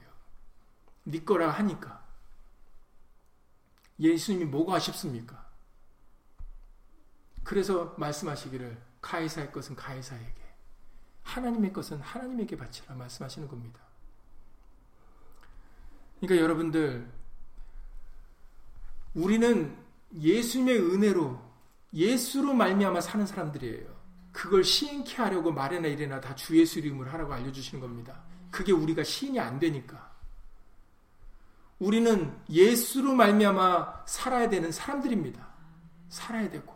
[SPEAKER 1] 네 거라 하니까. 예수님이 뭐가 아쉽습니까? 그래서 말씀하시기를 가이사의 것은 가이사에게 하나님의 것은 하나님에게 바치라 말씀하시는 겁니다. 그러니까 여러분들 우리는 예수님의 은혜로 예수로 말미암아 사는 사람들이에요. 그걸 시인케 하려고 말이나 일이나 다 주 예수 이름을 하라고 알려주시는 겁니다. 그게 우리가 시인이 안 되니까. 우리는 예수로 말미암아 살아야 되는 사람들입니다. 살아야 되고.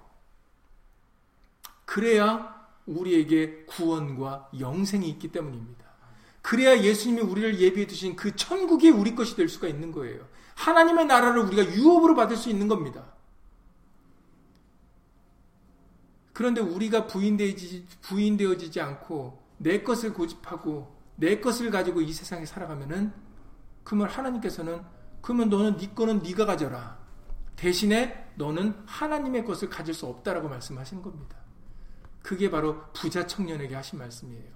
[SPEAKER 1] 그래야 우리에게 구원과 영생이 있기 때문입니다. 그래야 예수님이 우리를 예비해 두신 그 천국이 우리 것이 될 수가 있는 거예요. 하나님의 나라를 우리가 유업으로 받을 수 있는 겁니다. 그런데 우리가 부인되지, 부인되어지지 않고 내 것을 고집하고 내 것을 가지고 이 세상에 살아가면은 그러면 하나님께서는 그러면 너는 네 거는 네가 가져라. 대신에 너는 하나님의 것을 가질 수 없다라고 말씀하시는 겁니다. 그게 바로 부자 청년에게 하신 말씀이에요.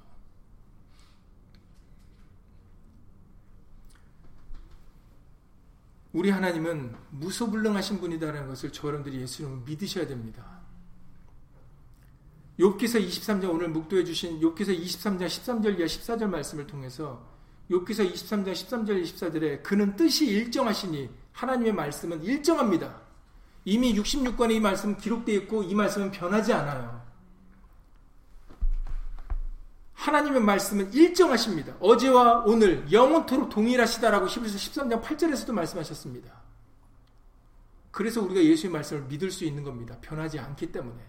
[SPEAKER 1] 우리 하나님은 무소불능하신 분이다라는 것을 저 여러분들이 예수님을 믿으셔야 됩니다. 욥기서 23장 오늘 묵도해 주신 욥기서 23장 13절 이하 14절 말씀을 통해서 욥기서 23장 13절 24절에 그는 뜻이 일정하시니 하나님의 말씀은 일정합니다. 이미 66권의 이 말씀 기록되어 있고 이 말씀은 변하지 않아요. 하나님의 말씀은 일정하십니다. 어제와 오늘 영원토록 동일하시다라고 11서 13장 8절에서도 말씀하셨습니다. 그래서 우리가 예수의 말씀을 믿을 수 있는 겁니다. 변하지 않기 때문에.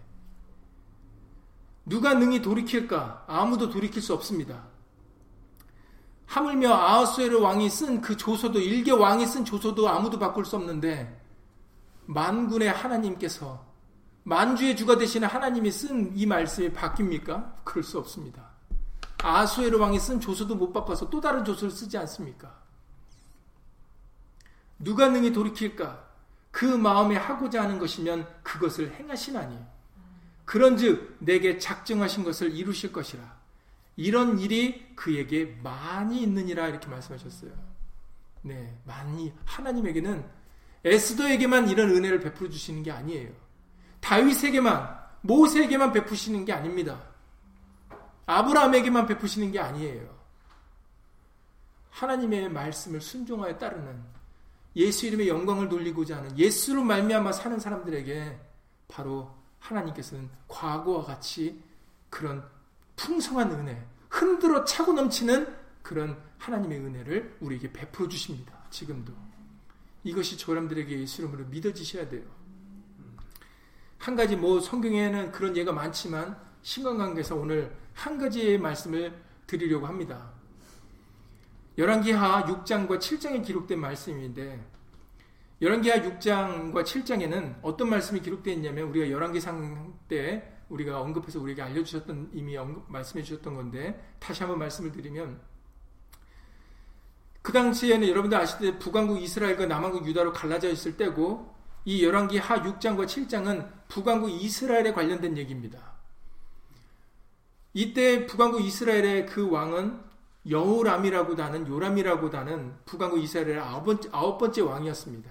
[SPEAKER 1] 누가 능히 돌이킬까? 아무도 돌이킬 수 없습니다. 하물며 아하수에르 왕이 쓴 그 조서도 일개 왕이 쓴 조서도 아무도 바꿀 수 없는데 만군의 하나님께서 만주의 주가 되시는 하나님이 쓴 이 말씀이 바뀝니까? 그럴 수 없습니다. 아수에르 왕이 쓴 조서도 못 바꿔서 또 다른 조서를 쓰지 않습니까? 누가 능히 돌이킬까? 그 마음에 하고자 하는 것이면 그것을 행하시나니. 그런즉 내게 작정하신 것을 이루실 것이라. 이런 일이 그에게 많이 있느니라 이렇게 말씀하셨어요. 네, 많이 하나님에게는 에스더에게만 이런 은혜를 베풀어 주시는 게 아니에요. 다윗에게만 모세에게만 베푸시는 게 아닙니다. 아브라함에게만 베푸시는 게 아니에요. 하나님의 말씀을 순종하여 따르는 예수 이름의 영광을 돌리고자 하는 예수로 말미암아 사는 사람들에게 바로 하나님께서는 과거와 같이 그런 풍성한 은혜, 흔들어 차고 넘치는 그런 하나님의 은혜를 우리에게 베풀어 주십니다. 지금도. 이것이 저람들에게 예수 이름으로 믿어지셔야 돼요. 한 가지 뭐 성경에는 그런 예가 많지만 신강관계에서 오늘 한 가지의 말씀을 드리려고 합니다. 열왕기하 6장과 7장에 기록된 말씀인데 열왕기하 6장과 7장에는 어떤 말씀이 기록되어 있냐면 우리가 열왕기상 때 우리가 언급해서 우리에게 알려주셨던 이미 언급, 말씀해 주셨던 건데 다시 한번 말씀을 드리면 그 당시에는 여러분들 아시듯이 북왕국 이스라엘과 남왕국 유다로 갈라져 있을 때고 이 열왕기 하 6장과 7장은 북왕국 이스라엘에 관련된 얘기입니다. 이때 북왕국 이스라엘의 그 왕은 여호람이라고 하는 요람이라고 하는 북왕국 이스라엘의 아홉 번째 왕이었습니다.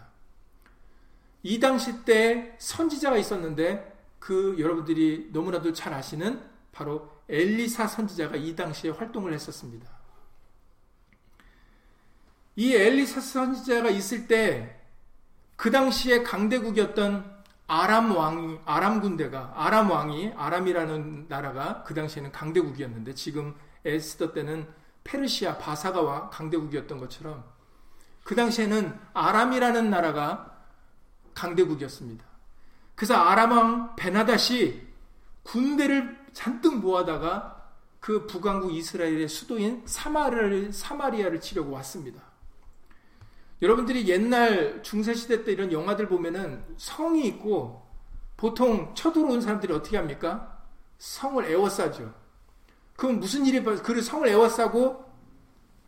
[SPEAKER 1] 이 당시 때 선지자가 있었는데 그 여러분들이 너무나도 잘 아시는 바로 엘리사 선지자가 이 당시에 활동을 했었습니다. 이 엘리사 선지자가 있을 때 그 당시에 강대국이었던 아람 왕 아람 군대가 아람 왕이 아람이라는 나라가 그 당시에는 강대국이었는데 지금 에스더 때는 페르시아 바사가 강대국이었던 것처럼 그 당시에는 아람이라는 나라가 강대국이었습니다. 그래서 아람왕 베나닷이 군대를 잔뜩 모아다가 그 북왕국 이스라엘의 수도인 사마를, 사마리아를 치려고 왔습니다. 여러분들이 옛날 중세시대 때 이런 영화들 보면은 성이 있고 보통 쳐들어온 사람들이 어떻게 합니까? 성을 에워싸죠. 그럼 무슨 일이, 그 성을 에워싸고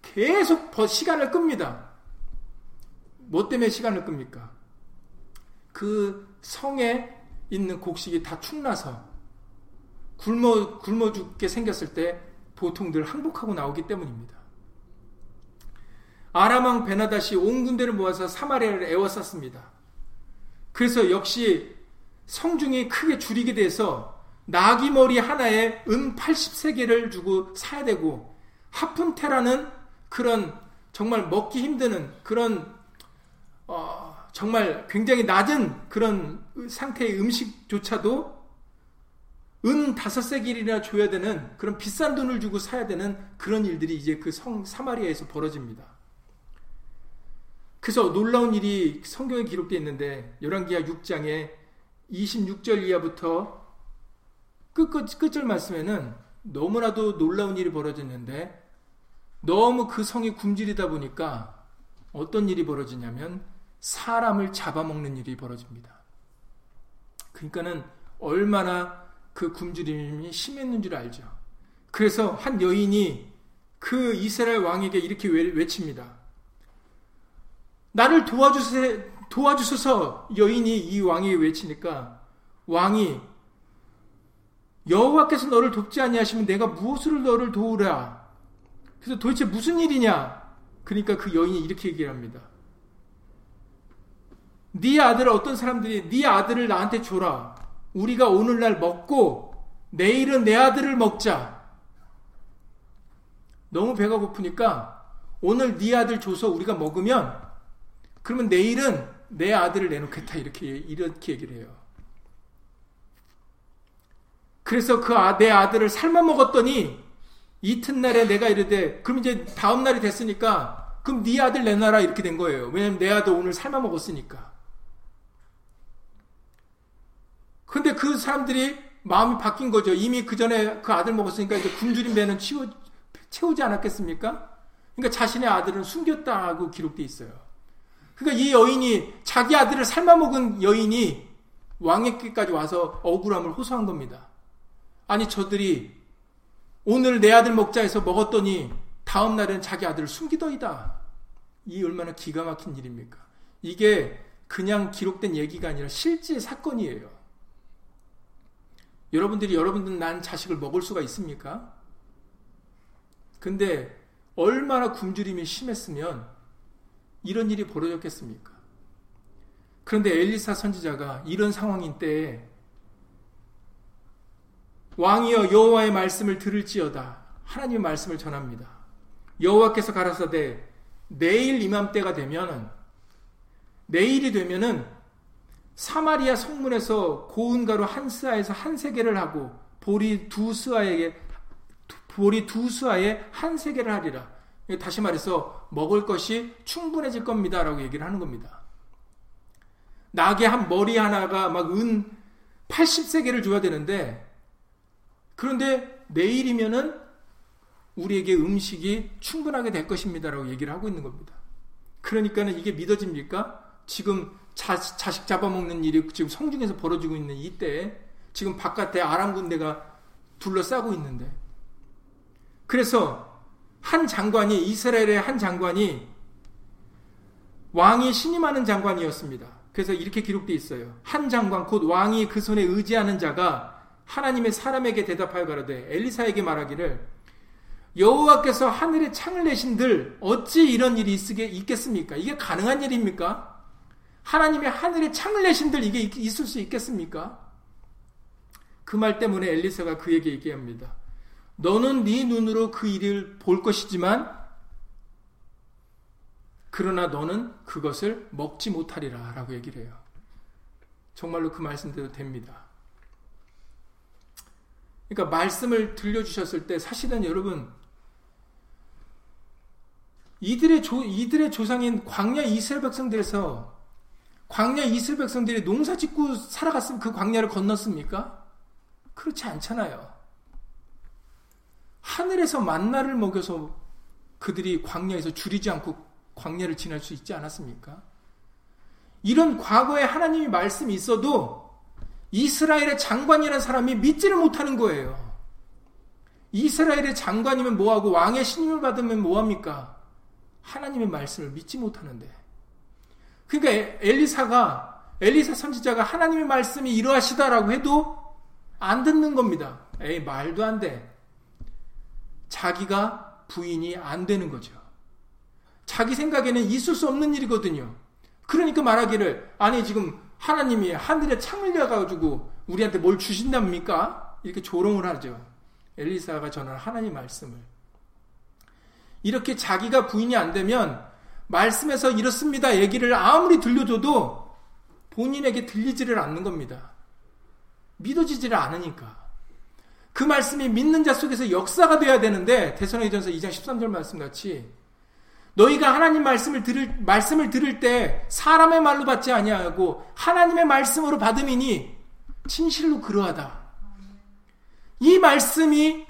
[SPEAKER 1] 계속 시간을 끕니다. 뭐 때문에 시간을 끕니까? 그 성에 있는 곡식이 다 축나서 굶어, 굶어 죽게 생겼을 때 보통 늘 항복하고 나오기 때문입니다. 아람왕 베나다시 온 군대를 모아서 사마리아를 에워쌌습니다. 그래서 역시 성중이 크게 줄이게 돼서 나귀 머리 하나에 은 80세계를 주고 사야 되고 하푼테라는 그런 정말 먹기 힘드는 그런 어, 정말 굉장히 낮은 그런 상태의 음식조차도 은 다섯 세길이나 줘야 되는 그런 비싼 돈을 주고 사야 되는 그런 일들이 이제 그 성 사마리아에서 벌어집니다. 그래서 놀라운 일이 성경에 기록되어 있는데 열왕기하 6장에 26절 이하부터 끝, 끝, 끝절 말씀에는 너무나도 놀라운 일이 벌어졌는데 너무 그 성이 굶주리다 보니까 어떤 일이 벌어지냐면 사람을 잡아먹는 일이 벌어집니다. 그러니까는 얼마나 그 굶주림이 심했는 줄 알죠. 그래서 한 여인이 그 이스라엘 왕에게 이렇게 외칩니다. 나를 도와주세, 도와주소서 여인이 이 왕에게 외치니까 왕이 여호와께서 너를 돕지 아니하시면 내가 무엇을 너를 도우랴. 그래서 도대체 무슨 일이냐? 그러니까 그 여인이 이렇게 얘기를 합니다. 네 아들 어떤 사람들이 네 아들을 나한테 줘라. 우리가 오늘날 먹고 내일은 내 아들을 먹자. 너무 배가 고프니까 오늘 네 아들 줘서 우리가 먹으면 그러면 내일은 내 아들을 내놓겠다 이렇게 이렇게 얘기를 해요. 그래서 그 내 아, 아들을 삶아 먹었더니 이튿날에 내가 이르되 그럼 이제 다음 날이 됐으니까 그럼 네 아들 내놔라 이렇게 된 거예요. 왜냐면 내 아들 오늘 삶아 먹었으니까. 근데 그 사람들이 마음이 바뀐 거죠. 이미 그 전에 그 아들 먹었으니까 이제 굶주린 배는 치우, 채우지 않았겠습니까? 그러니까 자신의 아들은 숨겼다고 기록되어 있어요. 그러니까 이 여인이 자기 아들을 삶아먹은 여인이 왕의길까지 와서 억울함을 호소한 겁니다. 아니 저들이 오늘 내 아들 먹자 해서 먹었더니 다음 날엔 자기 아들을 숨기더이다. 이 얼마나 기가 막힌 일입니까? 이게 그냥 기록된 얘기가 아니라 실제 사건이에요. 여러분들이 여러분들 난 자식을 먹을 수가 있습니까? 근데 얼마나 굶주림이 심했으면 이런 일이 벌어졌겠습니까? 그런데 엘리사 선지자가 이런 상황인 때에 왕이여 여호와의 말씀을 들을지어다 하나님의 말씀을 전합니다. 여호와께서 가라사대 내일 이맘때가 되면은 내일이 되면은 사마리아 성문에서 고운 가루 한 스아에서 한 세계를 하고 보리 두 스아에게 보리 두 스아에 한 세계를 하리라. 다시 말해서 먹을 것이 충분해질 겁니다라고 얘기를 하는 겁니다. 낙의 한 머리 하나가 막 은 80세계를 줘야 되는데 그런데 내일이면은 우리에게 음식이 충분하게 될 것입니다라고 얘기를 하고 있는 겁니다. 그러니까는 이게 믿어집니까? 지금 자, 자식 잡아먹는 일이 지금 성중에서 벌어지고 있는 이때에 지금 바깥에 아람 군대가 둘러싸고 있는데 그래서 한 장관이 이스라엘의 한 장관이 왕이 신임하는 장관이었습니다. 그래서 이렇게 기록되어 있어요. 한 장관 곧 왕이 그 손에 의지하는 자가 하나님의 사람에게 대답하여 가라되 엘리사에게 말하기를 여호와께서 하늘에 창을 내신들 어찌 이런 일이 있겠습니까? 이게 가능한 일입니까? 하나님의 하늘에 창을 내신들 이게 있을 수 있겠습니까? 그 말 때문에 엘리사가 그에게 얘기합니다. 너는 네 눈으로 그 일을 볼 것이지만 그러나 너는 그것을 먹지 못하리라 라고 얘기를 해요. 정말로 그 말씀대로 됩니다. 그러니까 말씀을 들려주셨을 때 사실은 여러분 이들의 조, 이들의 조상인 광야 이스라엘 백성들에서 광야 이스라엘 백성들이 농사 짓고 살아갔으면 그 광야를 건넜습니까? 그렇지 않잖아요. 하늘에서 만나를 먹여서 그들이 광야에서 줄이지 않고 광야를 지날 수 있지 않았습니까? 이런 과거에 하나님이 말씀이 있어도 이스라엘의 장관이라는 사람이 믿지를 못하는 거예요. 이스라엘의 장관이면 뭐하고 왕의 신임을 받으면 뭐합니까? 하나님의 말씀을 믿지 못하는데. 그러니까 엘리사가 엘리사 선지자가 하나님의 말씀이 이러하시다라고 해도 안 듣는 겁니다. 에이 말도 안 돼. 자기가 부인이 안 되는 거죠. 자기 생각에는 있을 수 없는 일이거든요. 그러니까 말하기를 아니 지금 하나님이 하늘에 창을 열어가지고 우리한테 뭘 주신답니까? 이렇게 조롱을 하죠. 엘리사가 전한 하나님 말씀을. 이렇게 자기가 부인이 안 되면 말씀에서 이렇습니다 얘기를 아무리 들려줘도 본인에게 들리지를 않는 겁니다. 믿어지지를 않으니까. 그 말씀이 믿는 자 속에서 역사가 돼야 되는데 대선의전서 2장 13절 말씀 같이 너희가 하나님 말씀을 들을 말씀을 들을 때 사람의 말로 받지 아니하고 하나님의 말씀으로 받음이니 진실로 그러하다. 이 말씀이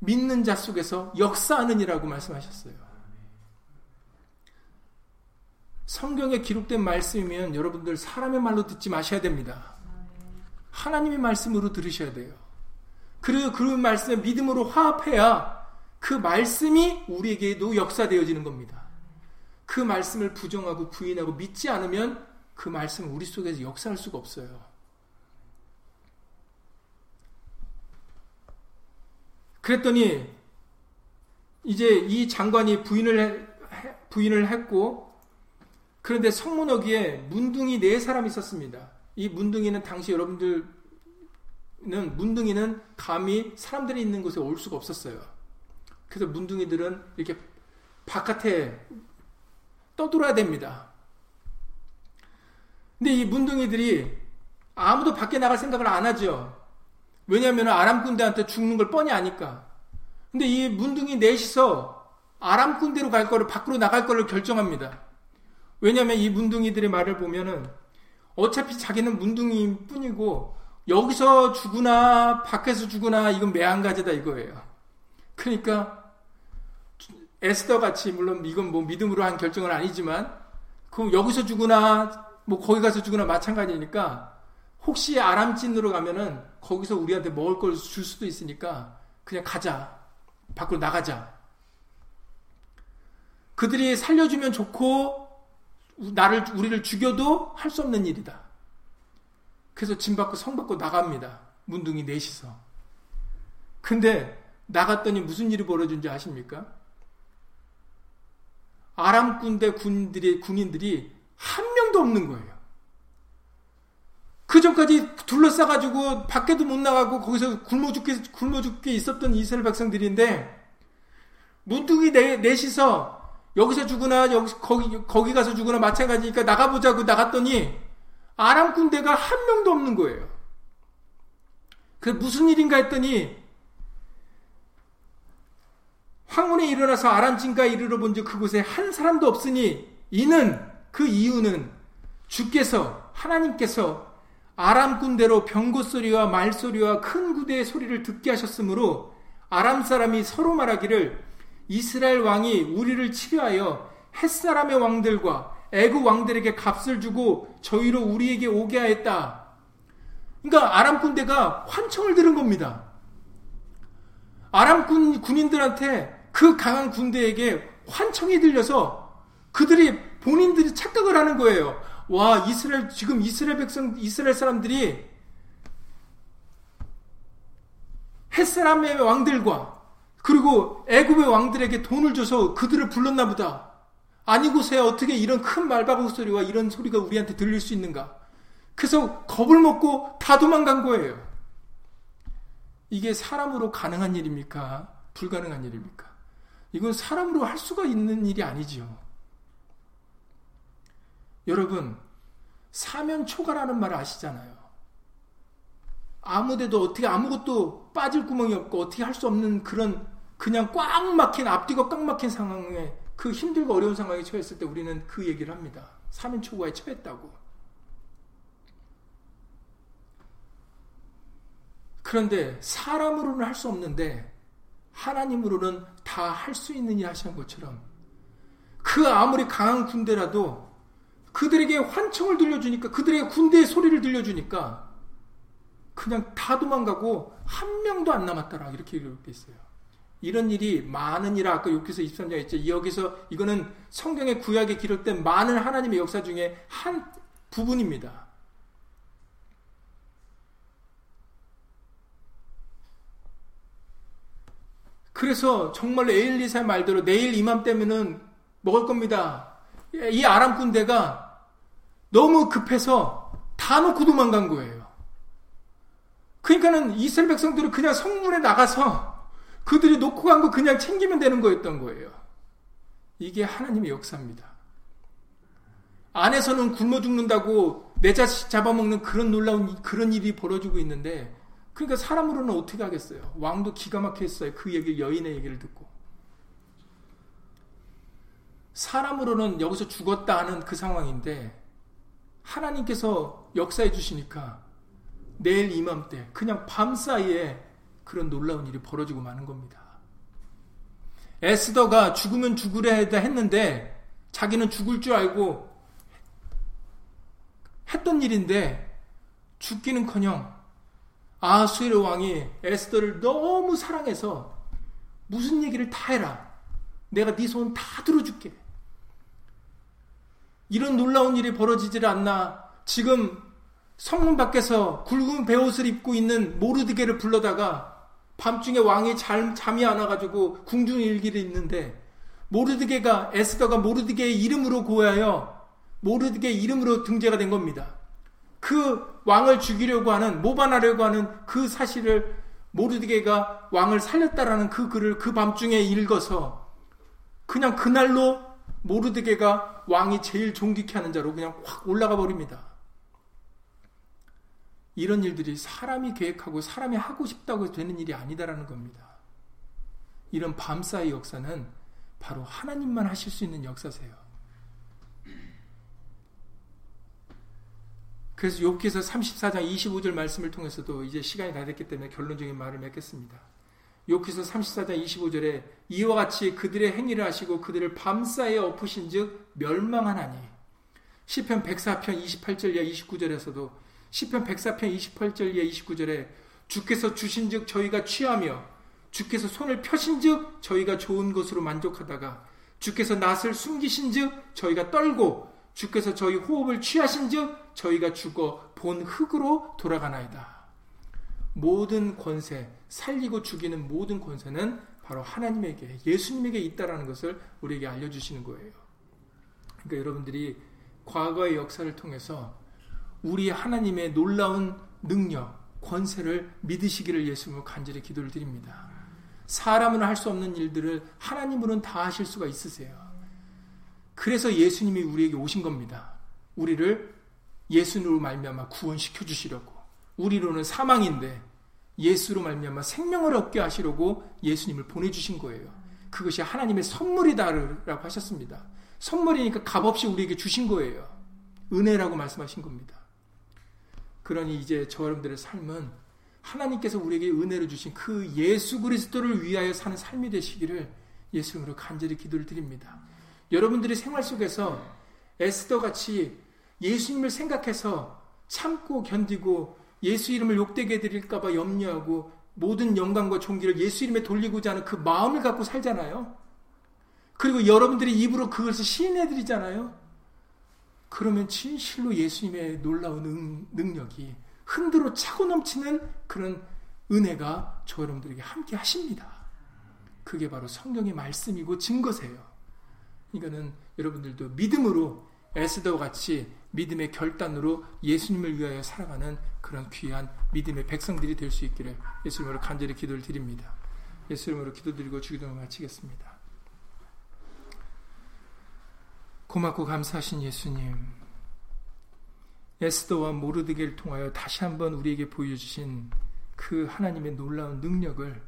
[SPEAKER 1] 믿는 자 속에서 역사하느니라고 말씀하셨어요. 성경에 기록된 말씀이면 여러분들 사람의 말로 듣지 마셔야 됩니다. 하나님의 말씀으로 들으셔야 돼요. 그리고 그 말씀에 믿음으로 화합해야 그 말씀이 우리에게도 역사되어지는 겁니다. 그 말씀을 부정하고 부인하고 믿지 않으면 그 말씀은 우리 속에서 역사할 수가 없어요. 그랬더니 이제 이 장관이 부인을 부인을 했고 그런데 성문어기에 문둥이 네 사람 있었습니다. 이 문둥이는 당시 여러분들은 문둥이는 감히 사람들이 있는 곳에 올 수가 없었어요. 그래서 문둥이들은 이렇게 바깥에 떠돌아야 됩니다. 근데 이 문둥이들이 아무도 밖에 나갈 생각을 안 하죠. 왜냐하면 아람 군대한테 죽는 걸 뻔히 아니까. 근데 이 문둥이 넷이서 아람 군대로 갈 거를 밖으로 나갈 거를 결정합니다. 왜냐하면 이 문둥이들의 말을 보면은 어차피 자기는 문둥이 뿐이고 여기서 죽으나 밖에서 죽으나 이건 매한가지다 이거예요. 그러니까 에스더 같이 물론 이건 뭐 믿음으로 한 결정은 아니지만 그 여기서 죽으나 뭐 거기 가서 죽으나 마찬가지니까 혹시 아람진으로 가면은 거기서 우리한테 먹을 걸 줄 수도 있으니까 그냥 가자 밖으로 나가자 그들이 살려주면 좋고 나를 우리를 죽여도 할 수 없는 일이다. 그래서 짐 받고 성 받고 나갑니다. 문둥이 넷이서. 근데 나갔더니 무슨 일이 벌어진지 아십니까? 아람 군대 군들이 군인들이 한 명도 없는 거예요. 그 전까지 둘러싸가지고 밖에도 못 나가고 거기서 굶어 죽게 굶어 죽게 있었던 이스라엘 백성들인데 문득이 내, 넷이서 여기서 죽으나 여기 거기 거기 가서 죽으나 마찬가지니까 나가보자고 나갔더니 아람 군대가 한 명도 없는 거예요. 그 무슨 일인가 했더니 황혼에 일어나서 아람 진가 이르러 본즉 그곳에 한 사람도 없으니 이는 그 이유는 주께서 하나님께서 아람 군대로 병고 소리와 말 소리와 큰 구대의 소리를 듣게 하셨으므로 아람 사람이 서로 말하기를 이스라엘 왕이 우리를 치료하여 햇사람의 왕들과 애국 왕들에게 값을 주고 저희로 우리에게 오게 하였다. 그러니까 아람 군대가 환청을 들은 겁니다. 아람 군 군인들한테 그 강한 군대에게 환청이 들려서 그들이 본인들이 착각을 하는 거예요. 와, 이스라엘, 지금 이스라엘 백성, 이스라엘 사람들이 햇사람의 왕들과 그리고 애굽의 왕들에게 돈을 줘서 그들을 불렀나 보다. 아니고서야 어떻게 이런 큰 말바구 소리와 이런 소리가 우리한테 들릴 수 있는가? 그래서 겁을 먹고 다 도망간 거예요. 이게 사람으로 가능한 일입니까? 불가능한 일입니까? 이건 사람으로 할 수가 있는 일이 아니지요. 여러분, 사면 초가라는 말 아시잖아요. 아무데도 어떻게 아무것도 빠질 구멍이 없고 어떻게 할 수 없는 그런 그냥 꽉 막힌 앞뒤가 꽉 막힌 상황에 그 힘들고 어려운 상황에 처했을 때 우리는 그 얘기를 합니다. 사면 초가에 처했다고. 그런데 사람으로는 할 수 없는데 하나님으로는 다 할수일 하시는 것처럼 그 아무리 강한 군대라도 그들에게 환청을 들려주니까 그들에게 군대의 소리를 들려주니까 그냥 다 도망가고 한 명도 안 남았더라 이렇게 이렇게 있어요. 이런 일이 많은 일아 아까 욕기서 23장 있죠. 여기서 이거는 성경의 구약에 기록된 많은 하나님의 역사 중에 한 부분입니다. 그래서 정말 에일리사 말대로 내일 이맘때면은 먹을 겁니다. 이 아람 군대가 너무 급해서 다 놓고 도망간 거예요. 그러니까는 이스라엘 백성들은 그냥 성문에 나가서 그들이 놓고 간 거 그냥 챙기면 되는 거였던 거예요. 이게 하나님의 역사입니다. 안에서는 굶어 죽는다고 내 자식 잡아먹는 그런 놀라운 그런 일이 벌어지고 있는데 그러니까 사람으로는 어떻게 하겠어요? 왕도 기가 막혔어요. 그 얘기를 여인의 얘기를 듣고. 사람으로는 여기서 죽었다 하는 그 상황인데 하나님께서 역사해 주시니까 내일 이맘때 그냥 밤 사이에 그런 놀라운 일이 벌어지고 마는 겁니다. 에스더가 죽으면 죽으려 했는데 자기는 죽을 줄 알고 했던 일인데 죽기는커녕 아수르 왕이 에스더를 너무 사랑해서 무슨 얘기를 다 해라. 내가 네 소원 다 들어줄게. 이런 놀라운 일이 벌어지질 않나. 지금 성문 밖에서 굵은 베옷을 입고 있는 모르드게를 불러다가 밤중에 왕이 잘, 잠이 안 와가지고 궁중일기를 읽는데 모르드게가 에스더가 모르드게의 이름으로 고하여 모르드게 이름으로 등재가 된 겁니다. 그 왕을 죽이려고 하는 모반하려고 하는 그 사실을 모르드게가 왕을 살렸다라는 그 글을 그 밤중에 읽어서 그냥 그날로 모르드게가 왕이 제일 존귀케 하는 자로 그냥 확 올라가 버립니다. 이런 일들이 사람이 계획하고 사람이 하고 싶다고 되는 일이 아니다라는 겁니다. 이런 밤사이 역사는 바로 하나님만 하실 수 있는 역사세요. 그래서 욥기서 34장 25절 말씀을 통해서도 이제 시간이 다 됐기 때문에 결론적인 말을 맺겠습니다. 욥기서 34장 25절에 이와 같이 그들의 행위를 하시고 그들을 밤사이에 엎으신즉 멸망하나니 시편 104편 28절 이 29절에서도 시편 104편 28절 이 29절에 주께서 주신즉 저희가 취하며 주께서 손을 펴신즉 저희가 좋은 것으로 만족하다가 주께서 낯을 숨기신즉 저희가 떨고 주께서 저희 호흡을 취하신즉 저희가 죽어 본 흙으로 돌아가나이다. 모든 권세, 살리고 죽이는 모든 권세는 바로 하나님에게, 예수님에게 있다라는 것을 우리에게 알려주시는 거예요. 그러니까 여러분들이 과거의 역사를 통해서 우리 하나님의 놀라운 능력, 권세를 믿으시기를 예수님으로 간절히 기도를 드립니다. 사람은 할 수 없는 일들을 하나님으로는 다 하실 수가 있으세요. 그래서 예수님이 우리에게 오신 겁니다. 우리를 예수님으로 말미암아 구원시켜 주시려고. 우리로는 사망인데 예수로 말미암아 생명을 얻게 하시려고 예수님을 보내 주신 거예요. 그것이 하나님의 선물이다라고 하셨습니다. 선물이니까 값없이 우리에게 주신 거예요. 은혜라고 말씀하신 겁니다. 그러니 이제 저 여러분들의 삶은 하나님께서 우리에게 은혜를 주신 그 예수 그리스도를 위하여 사는 삶이 되시기를 예수님으로 간절히 기도를 드립니다. 여러분들이 생활 속에서 에스더 같이 예수님을 생각해서 참고 견디고 예수 이름을 욕되게 드릴까봐 염려하고 모든 영광과 존귀를 예수 이름에 돌리고자 하는 그 마음을 갖고 살잖아요. 그리고 여러분들이 입으로 그것을 시인해드리잖아요. 그러면 진실로 예수님의 놀라운 능력이 흔들어 차고 넘치는 그런 은혜가 저 여러분들에게 함께 하십니다. 그게 바로 성경의 말씀이고 증거세요. 이거는 여러분들도 믿음으로 에스더와 같이 믿음의 결단으로 예수님을 위하여 살아가는 그런 귀한 믿음의 백성들이 될 수 있기를 예수님으로 간절히 기도를 드립니다. 예수님으로 기도드리고 주기도를 마치겠습니다. 고맙고 감사하신 예수님, 에스더와 모르드게를 통하여 다시 한번 우리에게 보여주신 그 하나님의 놀라운 능력을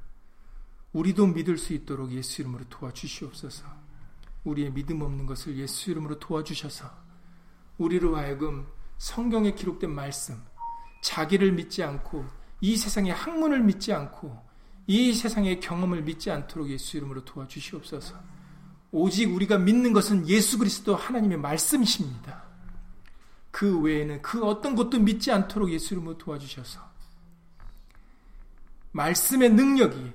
[SPEAKER 1] 우리도 믿을 수 있도록 예수 이름으로 도와주시옵소서. 우리의 믿음 없는 것을 예수 이름으로 도와주셔서 우리로 하여금 성경에 기록된 말씀, 자기를 믿지 않고 이 세상의 학문을 믿지 않고 이 세상의 경험을 믿지 않도록 예수 이름으로 도와주시옵소서. 오직 우리가 믿는 것은 예수 그리스도 하나님의 말씀이십니다. 그 외에는 그 어떤 것도 믿지 않도록 예수 이름으로 도와주셔서 말씀의 능력이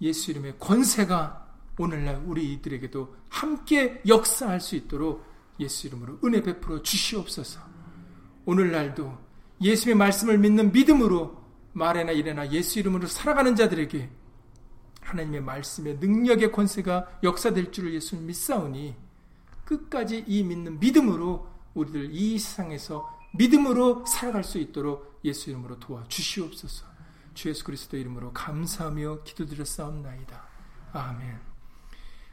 [SPEAKER 1] 예수 이름의 권세가 오늘날 우리들에게도 함께 역사할 수 있도록 예수 이름으로 은혜 베풀어 주시옵소서. 오늘날도 예수의 말씀을 믿는 믿음으로 말에나 이래나 예수 이름으로 살아가는 자들에게 하나님의 말씀의 능력의 권세가 역사될 줄을 예수님 믿사오니 끝까지 이 믿는 믿음으로 우리들 이 세상에서 믿음으로 살아갈 수 있도록 예수 이름으로 도와주시옵소서. 주 예수 그리스도 이름으로 감사하며 기도드렸사옵나이다. 아멘.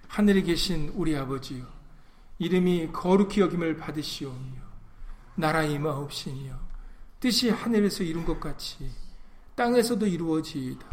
[SPEAKER 1] 하늘에 계신 우리 아버지요 이름이 거룩히 여김을 받으시오며 나라 임하옵시니요 뜻이 하늘에서 이룬 것 같이 땅에서도 이루어지이다.